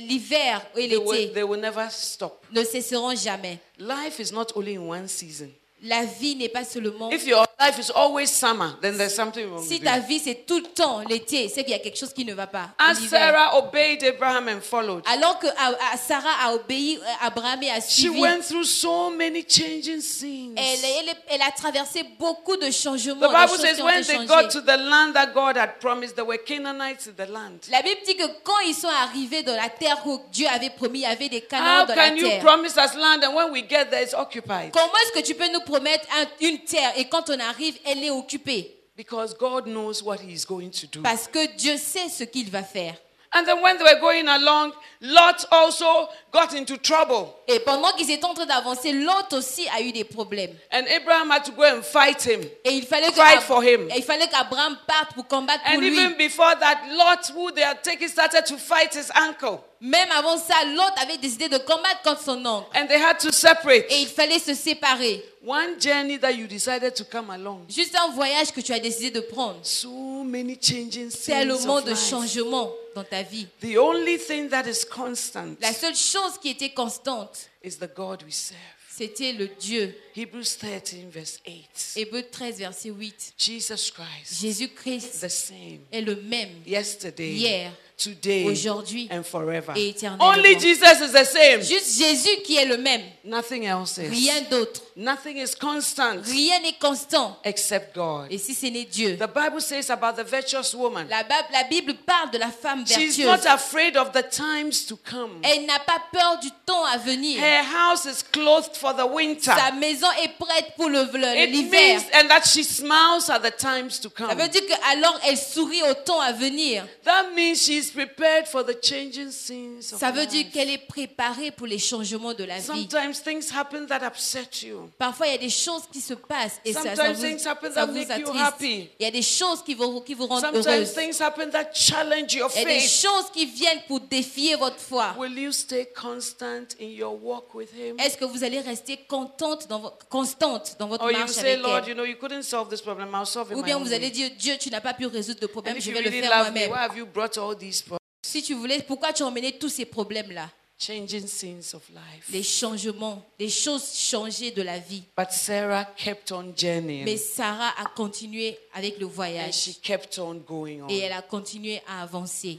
l'hiver et They will, l'été they will never stop. ne cesseront jamais. Life is not only in one season. La vie n'est pas seulement. If your life is always summer, then there's something wrong Si ta vie c'est tout le temps l'été, c'est qu'il y a quelque chose qui ne va pas. As L'hiver. Sarah obeyed Abraham and followed, Alors que à- à- Sarah a obéi à Abraham et a she suivi, went through so many changing scenes. elle, elle- elle a traversé beaucoup de changements. The de Bible choses says qui ont when été they changées. got to the land that God had promised, there were Canaanites in the land. La Bible dit que quand ils sont arrivés dans la terre que Dieu avait promis, il y avait des Canaans How dans la can you terre. promise us land and when we get there it's occupied? Comment est-ce que tu peux nous promettre un- une terre et quand on arrive, elle est occupée Because God knows what He is going to do. Parce que Dieu sait ce qu'il va faire. And then when they were going along, Lot also got into trouble. Et pendant qu'ils étaient en train d'avancer, l'autre aussi a eu des problèmes. And Abraham had to go and fight him. Et il fallait Fight for him. et il fallait qu'Abraham parte pour combattre pour lui. And even before that, Lot, who they had taken, started to fight his uncle. Même avant ça, l'autre avait décidé de combattre contre son oncle. And they had to separate. Et il fallait se séparer. One journey that you decided to come along. Juste un voyage que tu as décidé de prendre. So many changing scenes Tellement of de life. changements dans ta vie. The only thing that is constant La seule chose qui était constante, is the God we serve. c'était le Dieu. Hebrews 13, verse 8. Hébreu 13, verset 8. Jesus Christ, Jésus-Christ the same est le même yesterday, hier, today, aujourd'hui and forever. et éternellement. Only Jesus is the same. Juste Jésus qui est le même. Nothing else is. Rien d'autre. Nothing is constant Rien n'est constant. except God. Et si ce n'est Dieu. The Bible says about the virtuous woman. La, Bible parle de la femme She's vertueuse. not afraid of the times to come. Elle n'a pas peur du temps à venir. Her house is clothed for the winter. Sa maison est prête pour le- l'hiver. and that she smiles at the times to Ça come. veut dire qu'alors elle sourit au temps à venir. That means she's prepared for the changing scenes of Ça veut dire qu'elle est préparée pour les changements de la vie. Sometimes things happen that upset you. Parfois, il y a des choses qui se passent et ça, vous, ça vous make you attriste. happy. Il y a des choses qui vous, qui vous rendent Sometimes heureuse. things happen that challenge your Il y a des choses qui viennent pour défier votre foi. Est-ce que vous allez rester contente dans vo- constante dans votre Or you marche say, avec Lord, elle? you know, Ou bien vous allez dire, Dieu, tu n'as pas pu résoudre le problème, je vais le really faire moi-même. Si tu voulais, pourquoi tu as emmené tous ces problèmes-là? Changing scenes of life. Les changements, les choses changées de la vie. But Sarah kept on journeying. Mais Sarah a continué avec le And voyage she kept on going on. et elle a continué à avancer.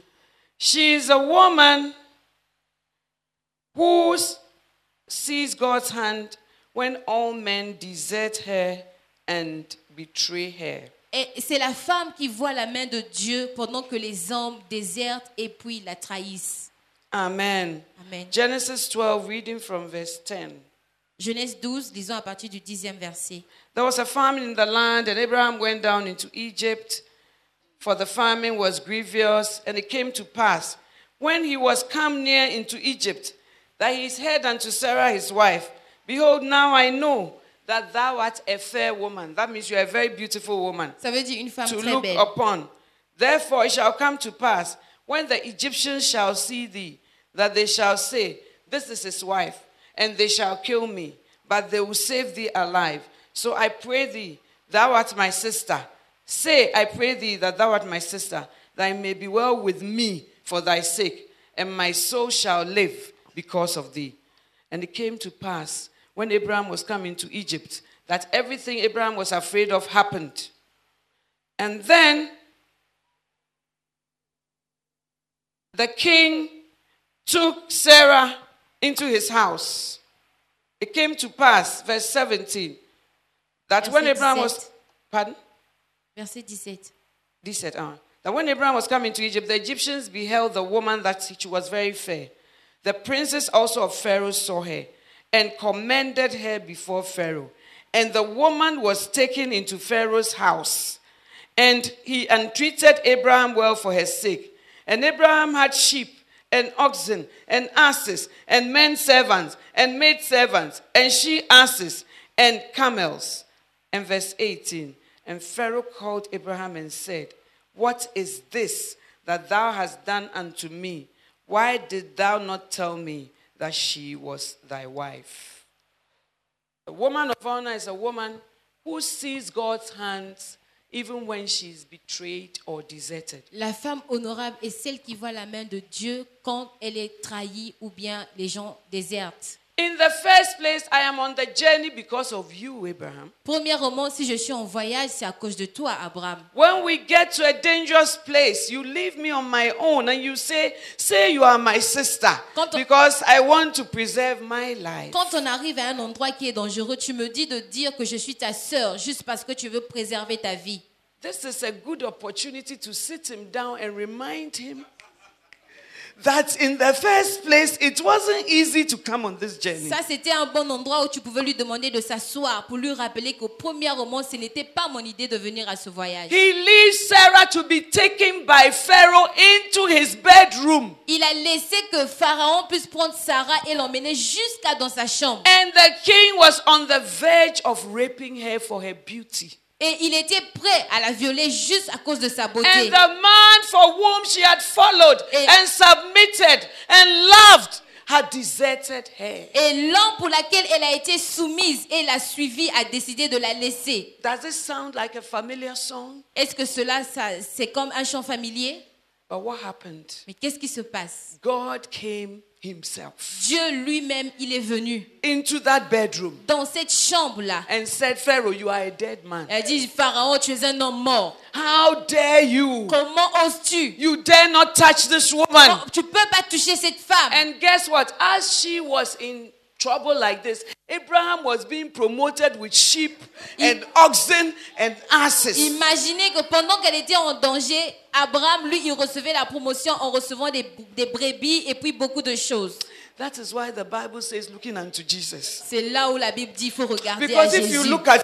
She is a woman who sees God's hand when all men desert her and betray her. Et c'est la femme qui voit la main de Dieu pendant que les hommes désertent et puis la trahissent. Amen. Amen. Genesis 12, reading from verse 10. Genèse 12, lisons à partir du dixième verset. There was a famine in the land, and Abraham went down into Egypt, for the famine was grievous. And it came to pass, when he was come near into Egypt, that he said unto Sarah his wife, Behold, now I know that thou art a fair woman. That means you are a very beautiful woman Ça veut dire une femme to très look belle. upon. Therefore it shall come to pass, when the Egyptians shall see thee, that they shall say, This is his wife, and they shall kill me, but they will save thee alive. So I pray thee, thou art my sister. Say, I pray thee that thou art my sister, that it may be well with me for thy sake, and my soul shall live because of thee. And it came to pass, when Abraham was coming to Egypt, that everything Abraham was afraid of happened. And then the king took Sarah into his house. It came to pass, verse 17, that when Abraham was, 17. pardon? Verset 17. This said, uh, that when Abraham was coming to Egypt, the Egyptians beheld the woman that she was very fair. The princes also of Pharaoh saw her and commended her before Pharaoh. And the woman was taken into Pharaoh's house. And he entreated Abraham well for her sake. And Abraham had sheep and oxen and asses and men servants and maid servants and she asses and camels. And verse 18 And Pharaoh called Abraham and said, What is this that thou hast done unto me? Why did thou not tell me that she was thy wife? A woman of honor is a woman who sees God's hands even when she is betrayed or deserted. La femme honorable est celle qui voit la main de Dieu quand elle est trahie ou bien les gens désertent. In the first place, I am on the journey because of you, Abraham. Premièrement, si je suis en voyage, c'est à cause de toi, Abraham. When we get to a dangerous place, you leave me on my own and you say, say you are my sister Quand on- because I want to preserve my life. Quand on arrive à un endroit qui est dangereux, tu me dis de dire que je suis ta sœur juste parce que tu veux préserver ta vie. This is a good opportunity to sit him down and remind him that in the first place, it wasn't easy to come on this journey. Ça, c'était un bon endroit où tu pouvais lui demander de s'asseoir pour lui rappeler qu'au premier moment, ce n'était pas mon idée de venir à ce voyage. He leaves Sarah to be taken by Pharaoh into his bedroom. Il a laissé que Pharaon puisse prendre Sarah et l'emmener jusqu'à dans sa chambre. And the king was on the verge of raping her for her beauty. Et il était prêt à la violer juste à cause de sa beauté. And the man for whom she had followed Et- and submitted and loved had deserted her. Et l'homme pour laquelle elle a été soumise et l'a suivie a décidé de la laisser. Does this sound like a familiar song? Est-ce que cela, ça- c'est comme un chant familier? But what happened? Mais qu'est-ce qui se passe? God came himself Dieu lui-même, il est venu into that bedroom dans cette chambre-là. and said, Pharaoh, you are a dead man. Elle dit, Pharaon, tu es un homme mort. How dare you? Comment oses-tu? You dare not touch this woman. Non, Tu peux pas toucher cette femme? And guess what? As she was in trouble like this, Abraham was being promoted with sheep and oxen and asses. Imaginez que pendant qu'elle était en danger, Abraham, lui, il recevait la promotion en recevant des, des brebis et puis beaucoup de choses. That is why the Bible says, looking unto Jesus. C'est là où la Bible dit faut regarder à Because if you Jésus. look at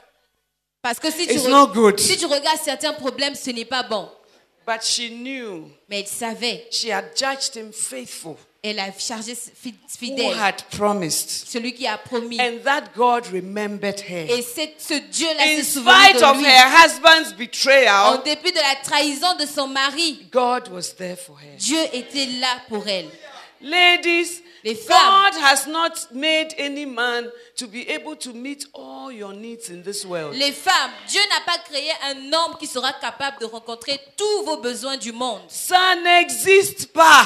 Parce que si tu, re- not good. si tu regardes certains problèmes, ce n'est pas bon. but she knew Mais elle savait. she had judged him faithful, Elle a chargé who fidèle. had promised. Celui qui a promis. And that God remembered her. Et c'est- ce In spite de of lui. her husband's En betrayal, dépit de la trahison de son mari, God was there for her. Dieu était là pour elle. Ladies, Les femmes. God has not made any man to be able to meet all your needs in this world. Les femmes, Dieu n'a pas créé un homme qui sera capable de rencontrer tous vos besoins du monde. Ça n'existe pas.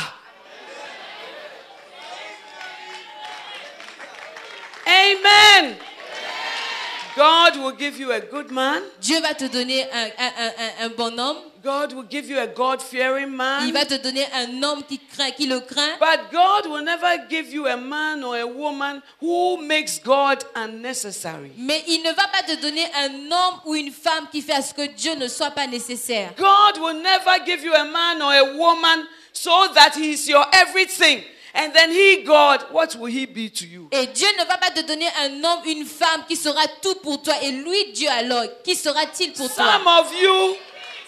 Amen. God will give you a good man. Dieu va te donner un, un- un- un- bon homme. God will give you a God fearing Il man. va te donner un homme qui, craint, qui le craint. But God will never give you a man or a woman who makes God unnecessary. Mais il ne va pas te donner un homme ou une femme qui fait à ce que Dieu ne soit pas nécessaire. God will never give you a man or a woman so that he is your everything. And then he, God, what will he be to you? Et Dieu ne va pas te donner un homme, une femme qui sera tout pour toi. Et lui, Dieu alors, qui sera-t-il pour toi? Some of you,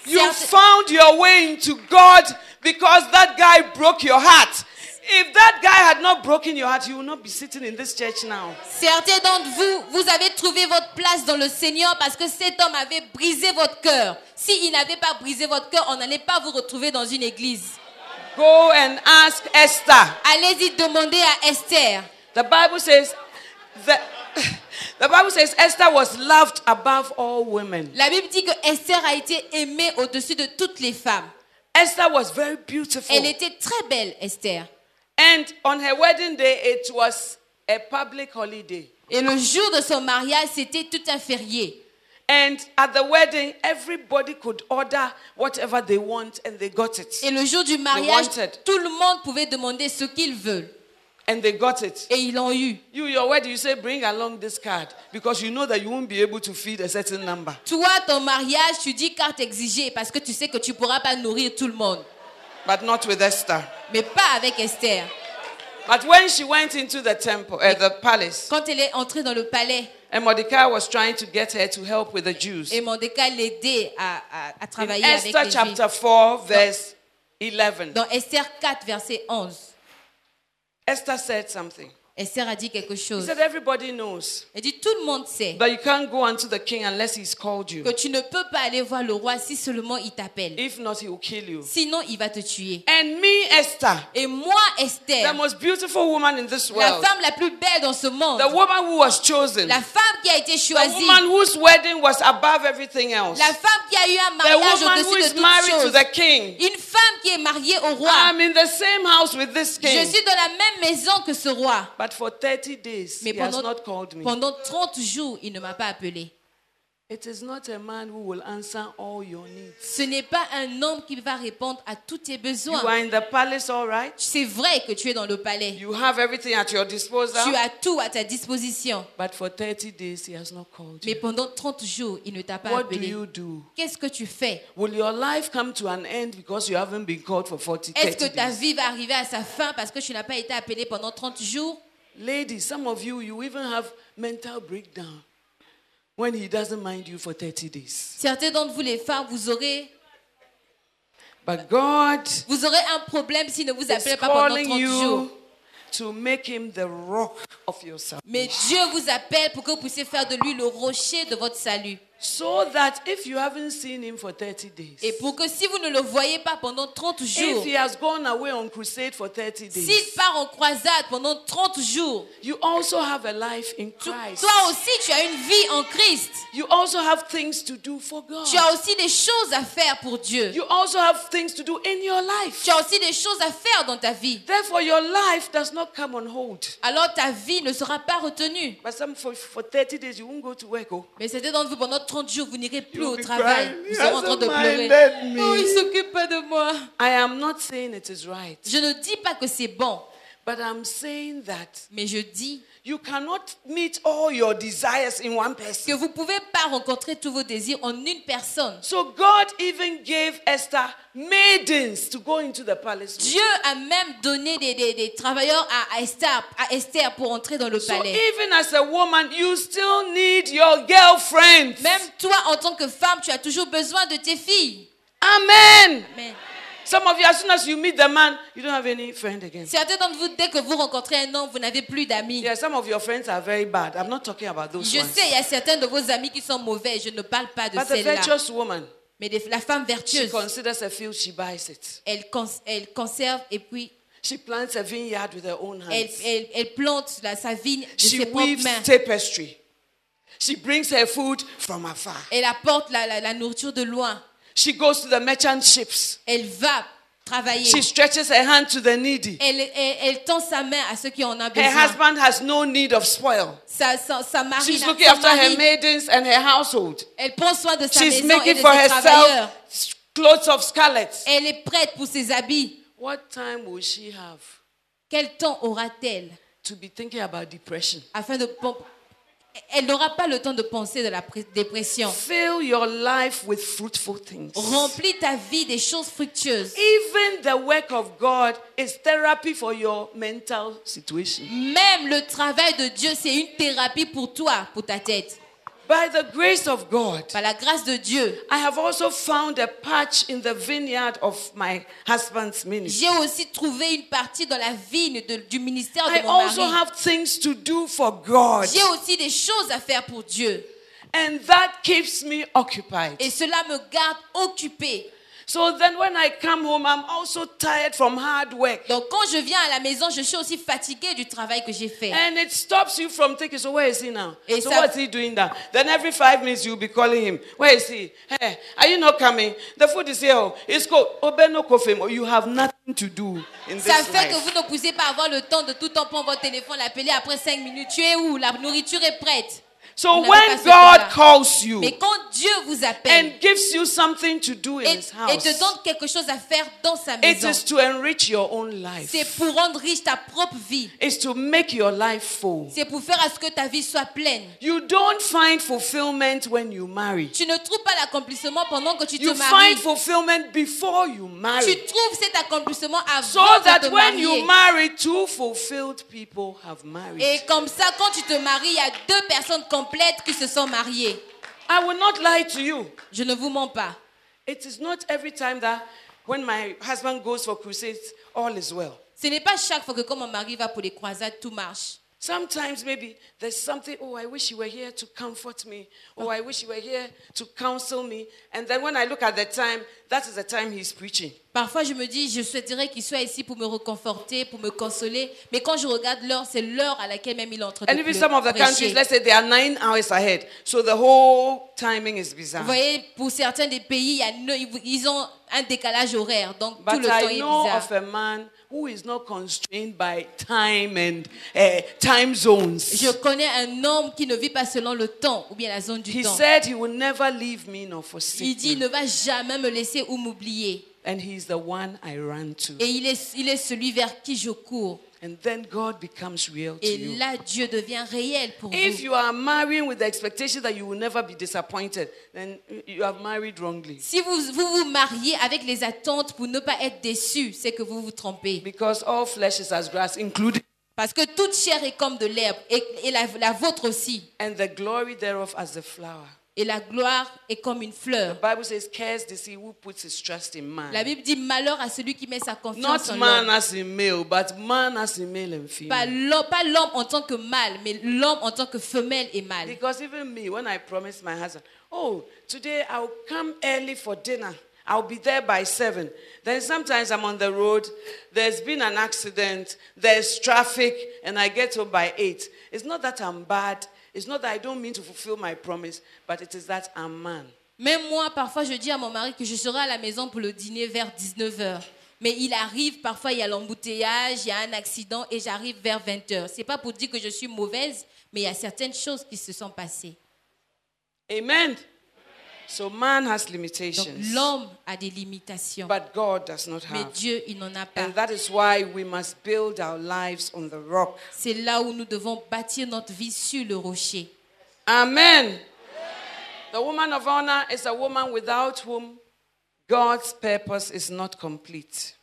you found your way into God because that guy broke your heart. If that guy had not broken your heart, you would not be sitting in this church now. Certains d'entre vous, vous avez trouvé votre place dans le Seigneur parce que cet homme avait brisé votre cœur. S'il n'avait pas brisé votre cœur, on n'allait pas vous retrouver dans une église. Go and ask Esther. Allez-y demander à Esther. The Bible says that the Bible says Esther was loved above all women. La Bible dit que Esther a été aimée au-dessus de toutes les femmes. Esther was very beautiful. Elle était très belle, Esther. And on her wedding day, it was a public holiday. Et le jour de son mariage, c'était tout un férié. And at the wedding, everybody could order whatever they want and they got it. Et le jour du mariage, tout le monde pouvait demander ce qu'il veut. and they got it. Et ils l'ont eu. You, your wedding, you say, bring along this card because you know that you won't be able to feed a certain number. Toi, ton mariage, tu dis carte exigée parce que tu sais que tu ne pourras pas nourrir tout le monde. But not with Esther. Mais pas avec Esther. But when she went into the temple, uh, the palace, Quand elle est entrée dans le palais and Mordecai was trying to get her to help with the Jews. et Mordecai l'aidait à, à, à In travailler avec Esther les Juifs. chapter 4, verse 11, Dans Esther 4, verset 11, Esther said something. Esther a dit quelque He chose. said, Everybody knows Elle dit, tout le monde sait that you can't go unto the king unless he's called you. que tu ne peux pas aller voir le roi si seulement il t'appelle. If not, he will kill you. Sinon, il va te tuer. And me, Esther, Et moi, the Esther, most beautiful woman in this la world, femme la plus belle dans ce monde, the woman who was chosen, la femme qui a été the choisie, woman whose wedding was above everything else, la femme qui a eu un the mariage woman who au-dessus de is married to choses, the king. une femme qui est mariée au roi. I'm in the same house with this Je suis dans la même maison que ce roi. But for 30 days, Mais he has pendant, not called me. pendant 30 jours, il ne m'a pas appelé. It is not a man who will answer all your needs. Ce n'est pas un homme qui va répondre à tous tes You besoins. are in the palace, all right? C'est vrai que tu es dans le palais. You have everything at your disposal. Tu as tout à ta disposition. But for 30 days, he has not called Mais you. pendant 30 jours, il ne t'a pas What do appelé. you do? Qu'est-ce que tu fais? Will your life come to an end because you haven't been called for 40 Est-ce 30 que ta days? vie va arriver à sa fin parce que tu n'as pas été appelé pendant 30 jours? Ladies, some of you, you even have mental breakdown when he doesn't mind you for 30 days. Certains d'entre vous, les femmes, vous aurez, But God vous aurez un problème s'il ne vous appelle pas pendant calling 30 jours. you to make him the rock of your salvation. Mais Dieu vous appelle pour que vous puissiez faire de lui le rocher de votre salut. So that if you haven't seen him for 30 days, Et pour que si vous ne le voyez pas pendant 30 jours, if he has gone away on crusade for 30 s'il days, part en croisade pendant 30 jours, you also have a life in Christ. toi aussi tu as une vie en Christ. You also have things to do for God. Tu as aussi des choses à faire pour Dieu. You also have things to do in your life. Tu as aussi des choses à faire dans ta vie. Therefore, your life does not come on hold. Alors ta vie ne sera pas retenue. But some for, for 30 days, you won't go to work. Oh. Mais c'était d'entre vous pendant 30 jours, vous n'irez plus au travail. Vous serez en train de pleurer. Oh, il s'occupe pas de moi. I am not saying it is right, Je ne dis pas que c'est bon, but I'm saying that mais je dis you cannot meet all your desires in one que person. vous ne pouvez pas rencontrer tous vos désirs en une personne. So God even gave Esther maidens to go into the palace. Dieu a même donné des, des- des travailleurs à, à Esther, à Esther pour entrer dans le So palais. even as a woman, you still need your girlfriends. Même toi, en tant que femme, tu as toujours besoin de tes filles. Amen. Mais Some of you, as soon as you meet the man, you don't have any friend again. certains d'entre vous, dès que vous rencontrez un homme, vous n'avez plus d'amis. Yeah, some of your friends are very bad. I'm not talking about those Je ones. sais, il y a certains de vos amis qui sont mauvais. Je ne parle pas de But the celle-là. virtuous woman, Mais des- la femme she vertueuse, considers a field, she buys it. elle, cons- elle conserve et puis She plants a vineyard with her own elle, hands. elle- elle plante la- sa vigne de She ses propres weaves mains. tapestry. She brings her food from afar. Elle apporte la, la- la nourriture de loin. She goes to the merchant ships. Elle va travailler. She stretches her hand to the needy. Elle, elle- elle tend sa main à ceux qui en ont Her besoin. husband has no need of spoil. Sa, sa, sa mari, She's looking after her mari, maidens and her household. elle prend soin de sa She's maison et making de for ses herself clothes of scarlet. Elle est prête pour ses habits. What time will she have Quel temps aura-t-elle to be thinking about depression? afin de Elle n'aura pas le temps de penser de la dépression. Fill your life with fruitful things. Remplis ta vie des choses fructueuses. Even the work of God is therapy for your mental situation. Même le travail de Dieu, c'est une thérapie pour toi, pour ta tête. By the grace of God, Par la grâce de Dieu, I have also found a patch in the vineyard of my husband's ministry. j'ai aussi trouvé une partie dans la vigne de- du ministère I de mon also mari. have things to do for God, J'ai aussi des choses à faire pour Dieu. and that keeps me occupied. Et cela me garde occupée. So then, when I come home, I'm also tired from hard work. Donc quand je viens à la maison, je suis aussi fatiguée du travail que j'ai fait. And it stops you from thinking, so where is he now? Et so ça- what's he doing now? Then every five minutes you'll be calling him. Where is he? Hey, are you not coming? The food is here. Oh, It's cold. Oh, Ben, no coffee. Oh, You have nothing to do in Ça this fait que life. vous ne poussez pas avoir le temps de tout temps prendre votre téléphone, l'appeler après 5 minutes. Tu es où? La nourriture est prête. So when God calls you, Mais quand Dieu vous appelle and gives you something to do in et, His et te house, donne quelque chose à faire dans sa it maison, is to enrich your own life. c'est pour rendre riche ta propre vie. It's to make your life full. C'est pour faire à ce que ta vie soit pleine. You don't find fulfillment when you marry. Tu ne trouves pas l'accomplissement pendant que tu te You maries. find fulfillment before you Tu trouves cet accomplissement avant So de that te when you marier. marry, two fulfilled people have married. Et comme ça, quand tu te maries, il y a deux personnes complètes qui se sont mariées. I will not lie to you. Je ne vous mens pas. It is not every time that when my husband goes for crusades, all is well. Ce n'est pas chaque fois que quand mon mari va pour les croisades, tout marche. Sometimes maybe there's something, oh, I wish you were here to comfort me. Oh, I wish you were here to counsel me. And then when I look at the time, that is the time he's preaching. Parfois, je me dis, je souhaiterais qu'il soit ici pour me reconforter, pour me consoler. Mais quand je regarde l'heure, c'est l'heure à laquelle même il est en train de And even some of the countries, prêcher. let's say they are nine hours ahead. So the whole timing is bizarre. Vous voyez, pour certains des pays, il y a ils ont un décalage horaire. Donc, tout But le temps I est know bizarre. of a man who is not constrained by time and uh, time zones. Je connais un homme qui ne vit pas selon le temps ou bien la zone du He temps. said he will never leave me nor Il forsake dit, il me. ne va jamais me laisser ou m'oublier. And he's the one I run to. Et il est, il est celui vers qui je cours. And then God becomes real to Et you. là, Dieu devient réel pour If vous. you are marrying with the expectation that you will never be disappointed, then you have married wrongly. Si vous, vous vous mariez avec les attentes pour ne pas être déçu, c'est que vous vous trompez. Because all flesh is as grass, including Parce que toute chair est comme de l'herbe, et, et la, la vôtre aussi. and the glory thereof as the flower. Et la gloire est comme une The fleur. Bible says, Cares is he who puts his trust in La man. Bible dit malheur à celui qui met sa confiance Not en man as in male, but man as in male and Pas female. l'homme pas l'homme en tant que mâle, mais l'homme en tant que femelle et mâle. Because even me, when I promised my husband, oh, today I'll come early for dinner. I'll be there by seven. Then sometimes I'm on the road. There's been an accident. There's traffic, and I get home by eight. It's not that I'm bad. It's not that I don't mean to fulfill my promise, but it is that I'm man. Même moi, parfois, je dis à mon mari que je serai à la maison pour le dîner vers 19h. Mais il arrive, parfois, il y a l'embouteillage, il y a un accident et j'arrive vers 20h. C'est pas pour dire que je suis mauvaise, mais il y a certaines choses qui se sont passées. Amen. So man has Donc, limitations, l'homme a des limitations. but God does not Mais have. Dieu, il n'en a pas. And that is why we must build our lives on the rock. C'est là où nous devons bâtir notre vie sur le rocher. Amen. The woman of honor is a woman without whom God's purpose is not complete.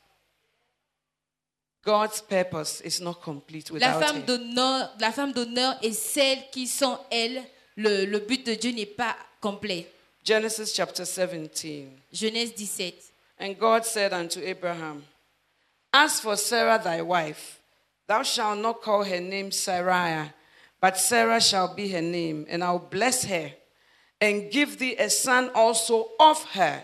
God's purpose is not complete La without femme her. d'honneur, la femme d'honneur est celle qui, sans elle, le, le but de Dieu n'est pas complet. Genesis chapter 17. Genèse 17. And God said unto Abraham, As for Sarah thy wife, thou shalt not call her name Sarai, but Sarah shall be her name, and I'll bless her, and give thee a son also of her.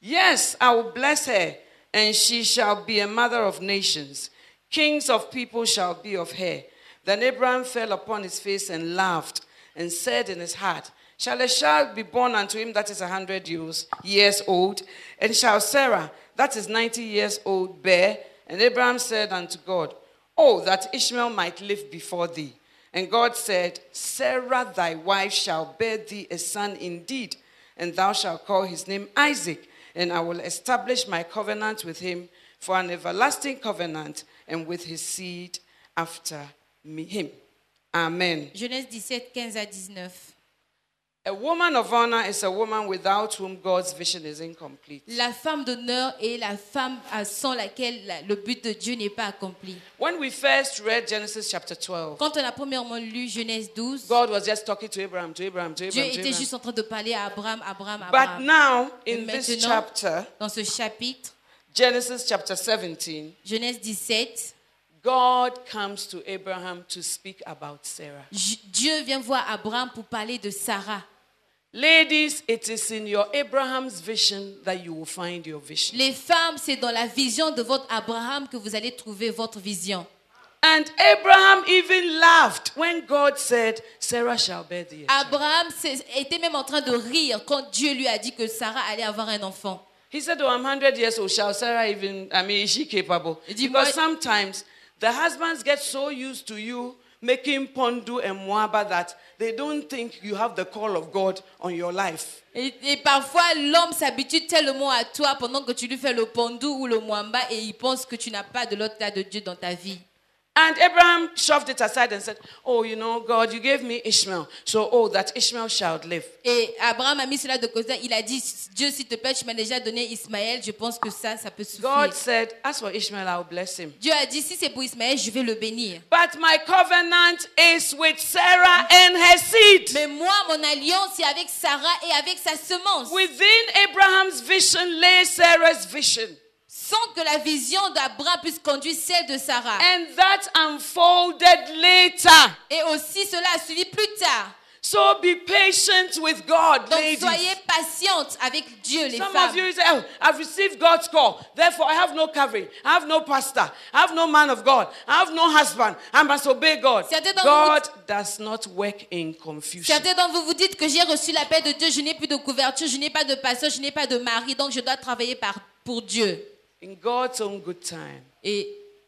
Yes, I will bless her, and she shall be a mother of nations. Kings of people shall be of her. Then Abraham fell upon his face and laughed, and said in his heart, Shall a child be born unto him that is a hundred years, old? And shall Sarah, that is ninety years old, bear? And Abraham said unto God, Oh, that Ishmael might live before thee. And God said, Sarah thy wife shall bear thee a son indeed, and thou shalt call his name Isaac, and I will establish my covenant with him for an everlasting covenant, and with his seed after me, him. Amen. Genèse 17, 15 à 19. A woman of honor is a woman without whom God's vision is incomplete. La femme d'honneur est la femme à- sans laquelle la- le but de Dieu n'est pas accompli. When we first read Genesis chapter 12, Quand on a premièrement lu Genèse 12, God was just talking to Abraham, to Abraham, to Dieu Abraham, to était juste en train de parler à Abraham, Abraham, But Abraham. now, Et in this maintenant, chapter, dans ce chapitre, Genesis chapter 17, Genèse 17, God comes to Abraham to speak about Sarah. Dieu vient voir Abraham pour parler de Sarah. Ladies, it is in your Abraham's vision that you will find your vision. Les femmes, c'est dans la vision de votre Abraham que vous allez trouver votre vision. And Abraham even laughed when God said, Sarah shall bear child." Abraham était même en train de rire quand Dieu lui a dit que Sarah allait avoir un enfant. He said, Oh, I'm 100 years old. Shall Sarah even, I mean, is she capable? Because sometimes the husbands get so used to you making Pondu and Moaba that they don't think you have the call of God on your life. Et, et parfois, l'homme s'habitue tellement à toi pendant que tu lui fais le pendou ou le mwamba et il pense que tu n'as pas de l'autre de Dieu dans ta vie. And Abraham shoved it aside and said, Oh, you know, God, you gave me Ishmael. So, oh, that Ishmael shall live. Et Abraham a mis cela de côté. Il a dit, Dieu, s'il te plaît, tu m'as déjà donné Ismaël. Je pense que ça, ça peut suffire. God said, As for Ishmael, I'll bless him. Dieu a dit, si c'est pour Ismaël, je vais le bénir. But my covenant is with Sarah and her seed. Mais moi, mon alliance est avec Sarah et avec sa semence. Within Abraham's vision lay Sarah's vision. Sans que la vision d'Abraham puisse conduire celle de Sarah. And that unfolded later. Et aussi, cela a suivi plus tard. So be patient with God, Donc ladies. soyez patientes avec Dieu, les Some femmes. of you say, oh, I've received God's call. Therefore, I have no covering. I have no pastor. I have no man of God. I have no husband. I must obey God. Certains d'entre God does not work in confusion. Certains d'entre vous vous dites que j'ai reçu l'appel de Dieu, je n'ai plus de couverture, je n'ai pas de pasteur, je n'ai pas de mari, donc je dois travailler par, pour Dieu. In God's own good time, Et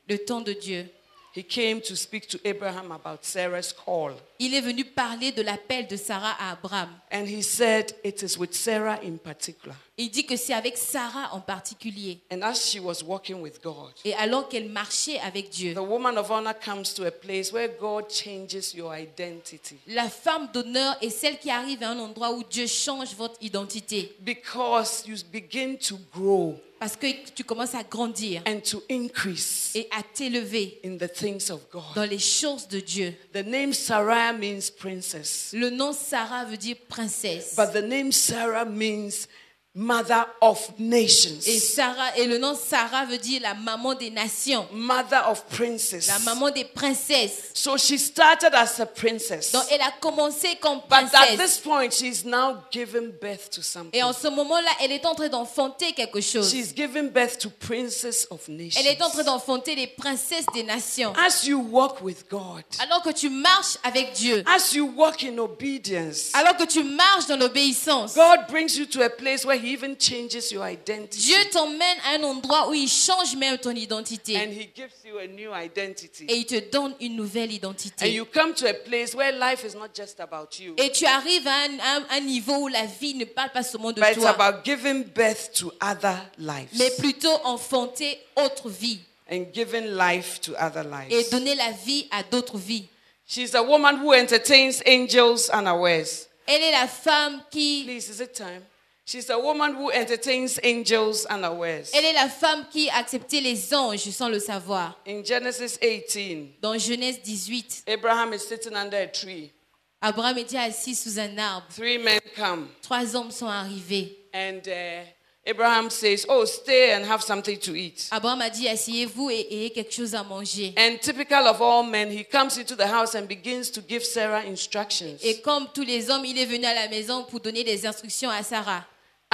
le temps de Dieu, He came to speak to Abraham about Sarah's call. il est venu parler de l'appel de Sarah à Abraham. And He said, It is with Sarah in particular. Il dit que c'est avec Sarah en particulier. And as she was walking with God, Et alors qu'elle marchait avec Dieu, the woman of honor comes to a place where God changes your identity. la femme d'honneur est celle qui arrive à un endroit où Dieu change votre identité. Because you begin to grow Parce que tu commences à grandir and to increase et à t'élever in the things of God. dans les choses de Dieu. The name Sarah means princess, Le nom Sarah veut dire princesse. but the name Sarah means mother of Et nations, Sarah et le nom Sarah veut dire la maman des nations, mother of princes. la maman des princesses. So she started as a princess, Donc elle a commencé comme but at princesse. this point, she's now given birth to something. Et en ce moment-là, elle est en train d'enfanter quelque chose. She's given birth to princes of Elle est en train nations. d'enfanter les princesses des nations. As you walk with God, Alors que tu marches avec Dieu, as you walk in obedience, alors que tu marches dans l'obéissance, God brings you to a place where He even changes your identity. Dieu t'emmène à un endroit où il change même ton identité. And He gives you a new identity. Et il te donne une nouvelle And identité. you come to a place where life is not just about you, Et tu arrives à un, à un niveau où la vie ne parle pas seulement de but it's toi, about giving birth to other lives mais plutôt enfanter autre vie and giving life to other et lives. donner la vie à d'autres vies. She's a woman who entertains angels unawares. Elle est la femme qui, Please, is it time? She's a woman who entertains angels unawares. elle est la femme qui a accepté les anges sans le savoir. In Genesis 18, Dans Genèse 18, Abraham is sitting under a tree. Abraham était assis sous un arbre. Three men come, Trois hommes sont arrivés. and uh, Abraham says, Oh, stay and have something to eat. Abraham a dit asseyez-vous et ayez quelque chose à manger. And typical of all men, he comes into the house and begins to give Sarah instructions. Et comme tous les hommes, il est venu à la maison pour donner des instructions à Sarah.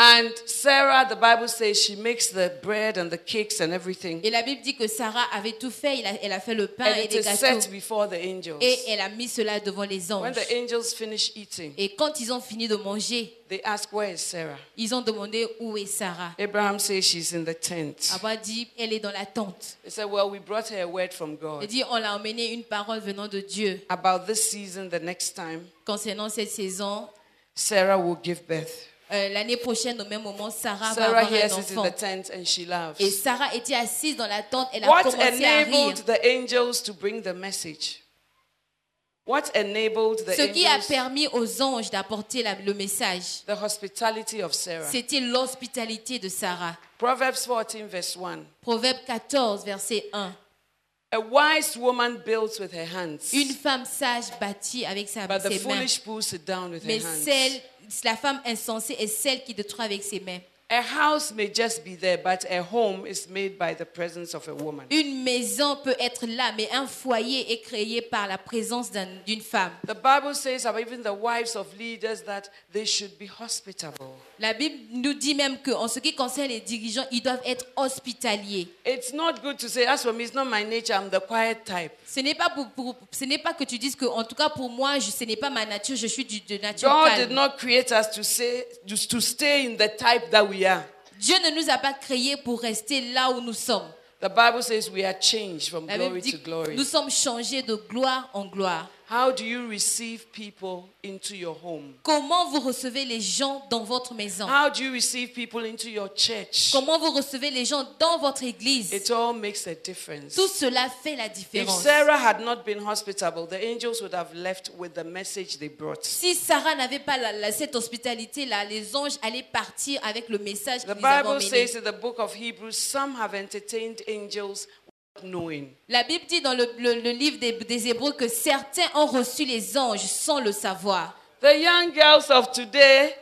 And Sarah, the Bible says, she makes the bread and the cakes and everything. Et la Bible dit que Sarah avait tout fait. Il elle a fait le pain And et is gâteaux. set before the angels. Et elle a mis cela devant les When anges. the angels finish eating, Et quand ils ont fini de manger, they ask, Where is Sarah? ils ont demandé où est Sarah? Abraham says she's in the tent. Abraham dit, elle est dans la tente. They said, Well, we brought her a word from Il God dit, on l'a emmené une parole venant de Dieu. about this season, the next time, Concernant cette saison, Sarah will give birth. Euh, l'année prochaine, au même moment, Sarah, va Sarah avoir un it in enfant. the tent and she laughs. Et Sarah était assise dans la tente. Elle a What commencé à rire. enabled the angels to bring the message? What enabled the Ce qui a angels? permis aux anges d'apporter le message, The hospitality of Sarah. c'était l'hospitalité de Sarah. Proverbs 14, verse 1. Proverbe 14, verset 1. A wise woman builds with her hands, Une femme sage bâtit avec sa, but the ses mains. foolish pulls it down with Mais her hands. celle, la femme insensée est celle qui détruit avec ses mains. A house may just be there, but a home is made by the presence of a woman. Une maison peut être là, mais un foyer est créé par la présence d'un- d'une femme. The Bible says about even the wives of leaders that they should be hospitable. La Bible nous dit même qu'en ce qui concerne les dirigeants, ils doivent être hospitaliers. It's not good to say, as for me, it's not my nature, I'm the quiet type. Ce n'est pas, pour, pour- ce n'est pas que tu dises que, en tout cas pour moi, je- ce n'est pas ma nature, je suis du- de nature God calme. did not create us to say just to stay in the type that we Dieu ne nous a pas créés pour rester là où nous sommes. The Bible says we are changed from La Bible glory dit to glory. nous sommes changés de gloire en gloire. How do you receive people into your home? Comment vous recevez les gens dans votre maison? How do you receive people into your church? Comment vous recevez les gens dans votre église? It all makes a difference. Tout cela fait la If différence. Sarah had not been hospitable, the angels would have left with the message they brought. Si Sarah n'avait pas la- la- cette hospitalité-là, les anges allaient partir avec le message The qu'ils avaient Bible emmené. says in the book of Hebrews, some have entertained angels knowing. La Bible dit dans le, le- le livre des, des Hébreux que certains ont reçu les anges sans le savoir. The young girls of today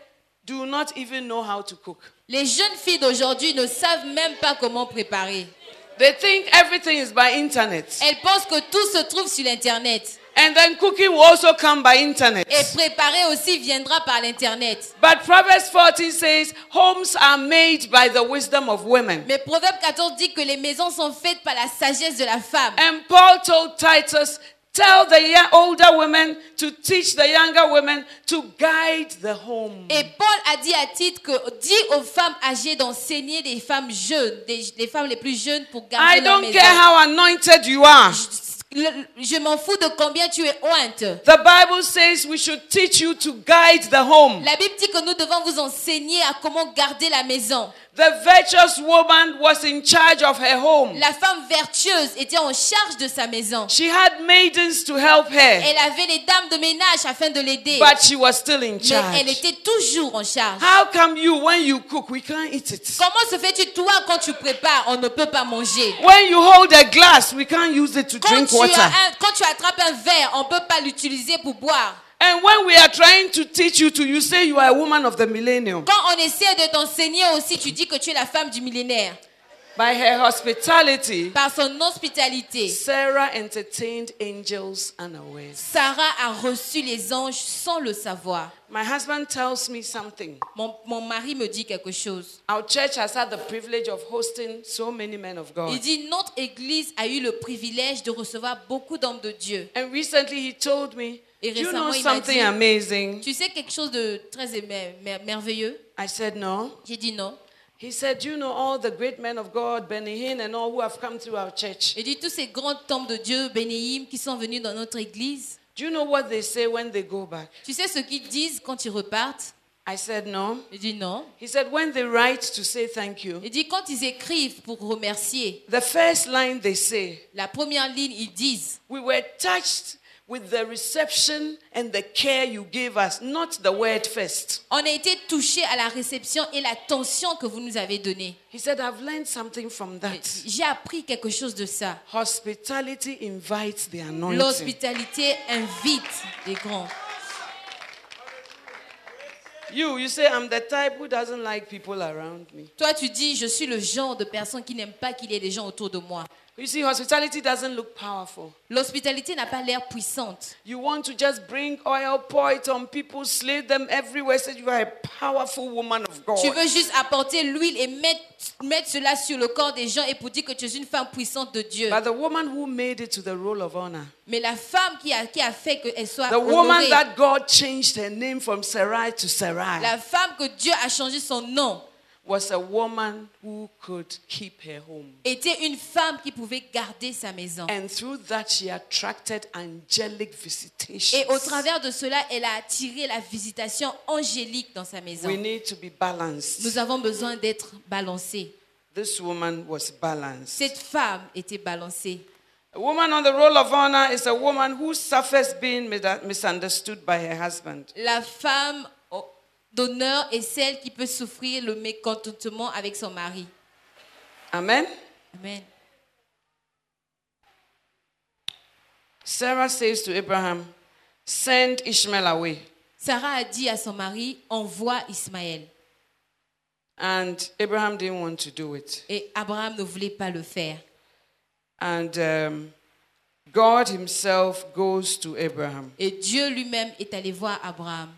do not even know how to cook. Les jeunes filles d'aujourd'hui ne savent même pas comment préparer. They think everything is by internet. Elles pensent que tout se trouve sur l'Internet. And then cooking will also come by internet. Et préparer aussi viendra par l'Internet. But Proverbs 14 says, homes are made by the wisdom of women. Mais Proverbe 14 dit que les maisons sont faites par la sagesse de la femme. And Paul told Titus, tell the older women to teach the younger women to guide the home. Et Paul a dit à titre que dit aux femmes âgées d'enseigner les femmes jeunes, des- les femmes les plus jeunes pour garder I leur don't maison. care how anointed you are. Je m'en fous de combien tu es ointe. The Bible says we should teach you to guide the home. La Bible dit que nous devons vous enseigner à comment garder la maison. The virtuous woman was in charge of her home. La femme vertueuse était en charge de sa maison. She had maidens to help her, Elle avait les dames de ménage afin de l'aider. but she was still in Mais elle charge. était toujours en charge. How come you, when you cook, we can't eat it? Comment se fait-tu toi quand tu prépares, on ne peut pas manger? When you hold a glass, we can't use it to quand drink water. un- quand tu attrapes un verre, on ne peut pas l'utiliser pour boire. And when we are trying to teach you to, you say you are a woman of the millennium. Quand on essaie de t'enseigner aussi, tu dis que tu es la femme du millénaire. By her hospitality, Par son hospitalité, Sarah entertained angels unawares. Sarah a reçu les anges sans le savoir. My husband tells me something. Mon, mon mari me dit quelque chose. Our church has had the privilege of hosting so many men of Il God. dit, notre église a eu le privilège de recevoir beaucoup d'hommes de Dieu. And recently he told me, Et Do you know récemment, il m'a something dit- amazing? Tu sais quelque chose de très mer- mer- merveilleux? I said, No. J'ai dit non. He said, you know all the great men of God, Benny Hinn and all who have come our church? Il dit tous ces grands hommes de Dieu, bénéim, qui sont venus dans notre église. Do you know what they say when they go back? Tu sais ce qu'ils disent quand ils repartent? I said, No. Il dit non. He said, When they write to say thank you, Il dit quand ils écrivent pour remercier, the first line they say, la première ligne, ils disent We were touched with the reception and the care you gave us, not the word first. On a été touchés à la réception et l'attention que vous nous avez donnée. He said, I've learned something from that. J'ai appris quelque chose de ça. Hospitality invites the anointing. L'hospitalité invite les grands. You, you say, I'm the type who doesn't like people around me. Toi, tu dis, je suis le genre de personne qui n'aime pas qu'il y ait des gens autour de moi. You see, hospitality doesn't look powerful. L'hospitalité n'a pas l'air puissante. You want to just bring oil, pour it on people, slay them everywhere, say you are a powerful woman of God. Tu veux juste apporter l'huile et mettre, mettre cela sur le corps des gens et pour dire que tu es une femme puissante de Dieu. But the woman who made it to the role of honor, Mais la femme qui a, qui a fait qu'elle soit the woman honorée, that God changed her name from Sarai to Sarai, la femme que Dieu a changé son nom, was a woman who could keep her home. était une femme qui pouvait garder sa maison. And through that, she attracted angelic visitations. Et au travers de cela, elle a attiré la visitation angélique dans sa maison. We need to be balanced. Nous avons besoin d'être balancés. This woman was balanced. Cette femme était balancée. A woman on the roll of honor is a woman who suffers being mis- misunderstood by her husband. La femme d'honneur est celle qui peut souffrir le mécontentement avec son mari. Amen. Amen. Sarah says to Abraham, Send Ishmael away. Sarah a dit à son mari, envoie Ismaël. And Abraham didn't want to do it. Et Abraham ne voulait pas le faire. And um, God Himself goes to Abraham. Et Dieu lui-même est allé voir Abraham.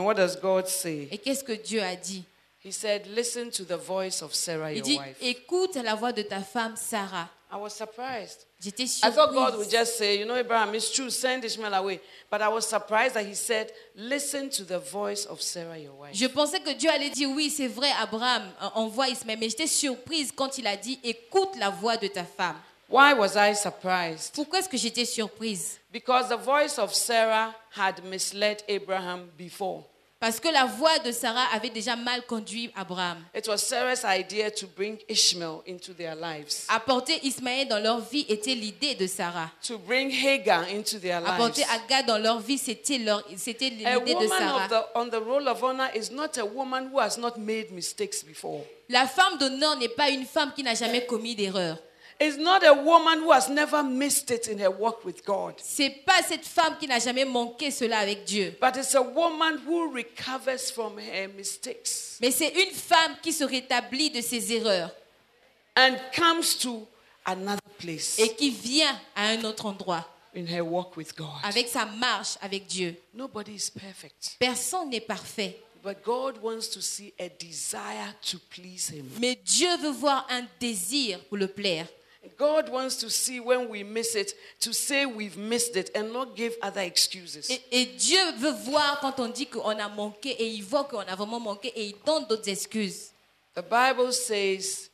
And what does God say? Et qu'est-ce que Dieu a dit? He said, Listen to the voice of Sarah, Il your dit, wife. écoute la voix de ta femme Sarah. I was surprised. J'étais I thought God would surprise. just say, you know, Abraham, it's true, send Ishmael away. But I was surprised that he said, listen to the voice of Sarah, your wife. Je pensais que Dieu allait dire oui, c'est vrai, Abraham, en- envoie Ismaël. Mais j'étais surprise quand il a dit écoute la voix de ta femme. Why was I surprised? Pourquoi est-ce que j'étais surprise? Because the voice of Sarah had misled Abraham before. Parce que la voix de Sarah avait déjà mal conduit Abraham. It was Sarah's idea to bring Ishmael into their lives, Apporter Ismaël dans leur vie était l'idée de Sarah. to bring Hagar into their lives. Apporter Agar dans leur vie, c'était leur, c'était l'idée de Sarah. of the, on the roll of honor is not a woman who has not made mistakes before. La femme d'honneur n'est pas une femme qui n'a jamais commis d'erreur. It's not a woman who has never missed it in her walk with God. C'est pas cette femme qui n'a jamais manqué cela avec Dieu. But it's a woman who recovers from her mistakes Mais c'est une femme qui se rétablit de ses erreurs and comes to another place et qui vient à un autre endroit in her walk with God. avec sa marche avec Dieu. Nobody is perfect, Personne n'est parfait. but God wants to see a desire to please Him. Mais Dieu veut voir un désir pour le plaire. God wants to see when we miss it, to say we've missed it and not give other excuses. Et, et Dieu veut voir quand on dit qu'on a manqué et il voit qu'on a vraiment manqué et il donne d'autres excuses. The Bible says,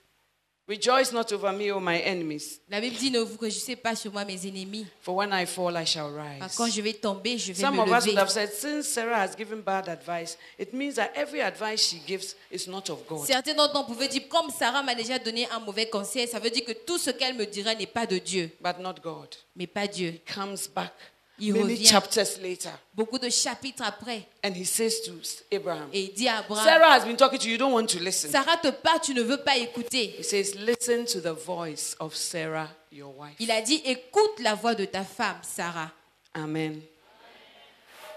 Rejoice not over me, O my enemies, La Bible dit ne vous réjouissez pas sur moi mes ennemis. for when I fall, I shall Car rise. quand je vais tomber, je vais Some me of us would have said, since Sarah has given bad advice, it means that every advice she gives is not of God. Certains d'entre nous pouvaient dire, comme Sarah m'a déjà donné un mauvais conseil, ça veut dire que tout ce qu'elle me dira n'est pas de Dieu, But not God. mais pas Dieu. Comes back Il many revient. chapters later, Beaucoup de chapitres après, and he says to Abraham, et il dit à Abraham, Sarah has been talking to you, you don't want to listen. Sarah te parle, tu ne veux pas écouter. He says, Listen to the voice of Sarah, your wife. Il a dit, écoute la voix de ta femme, Sarah. Amen.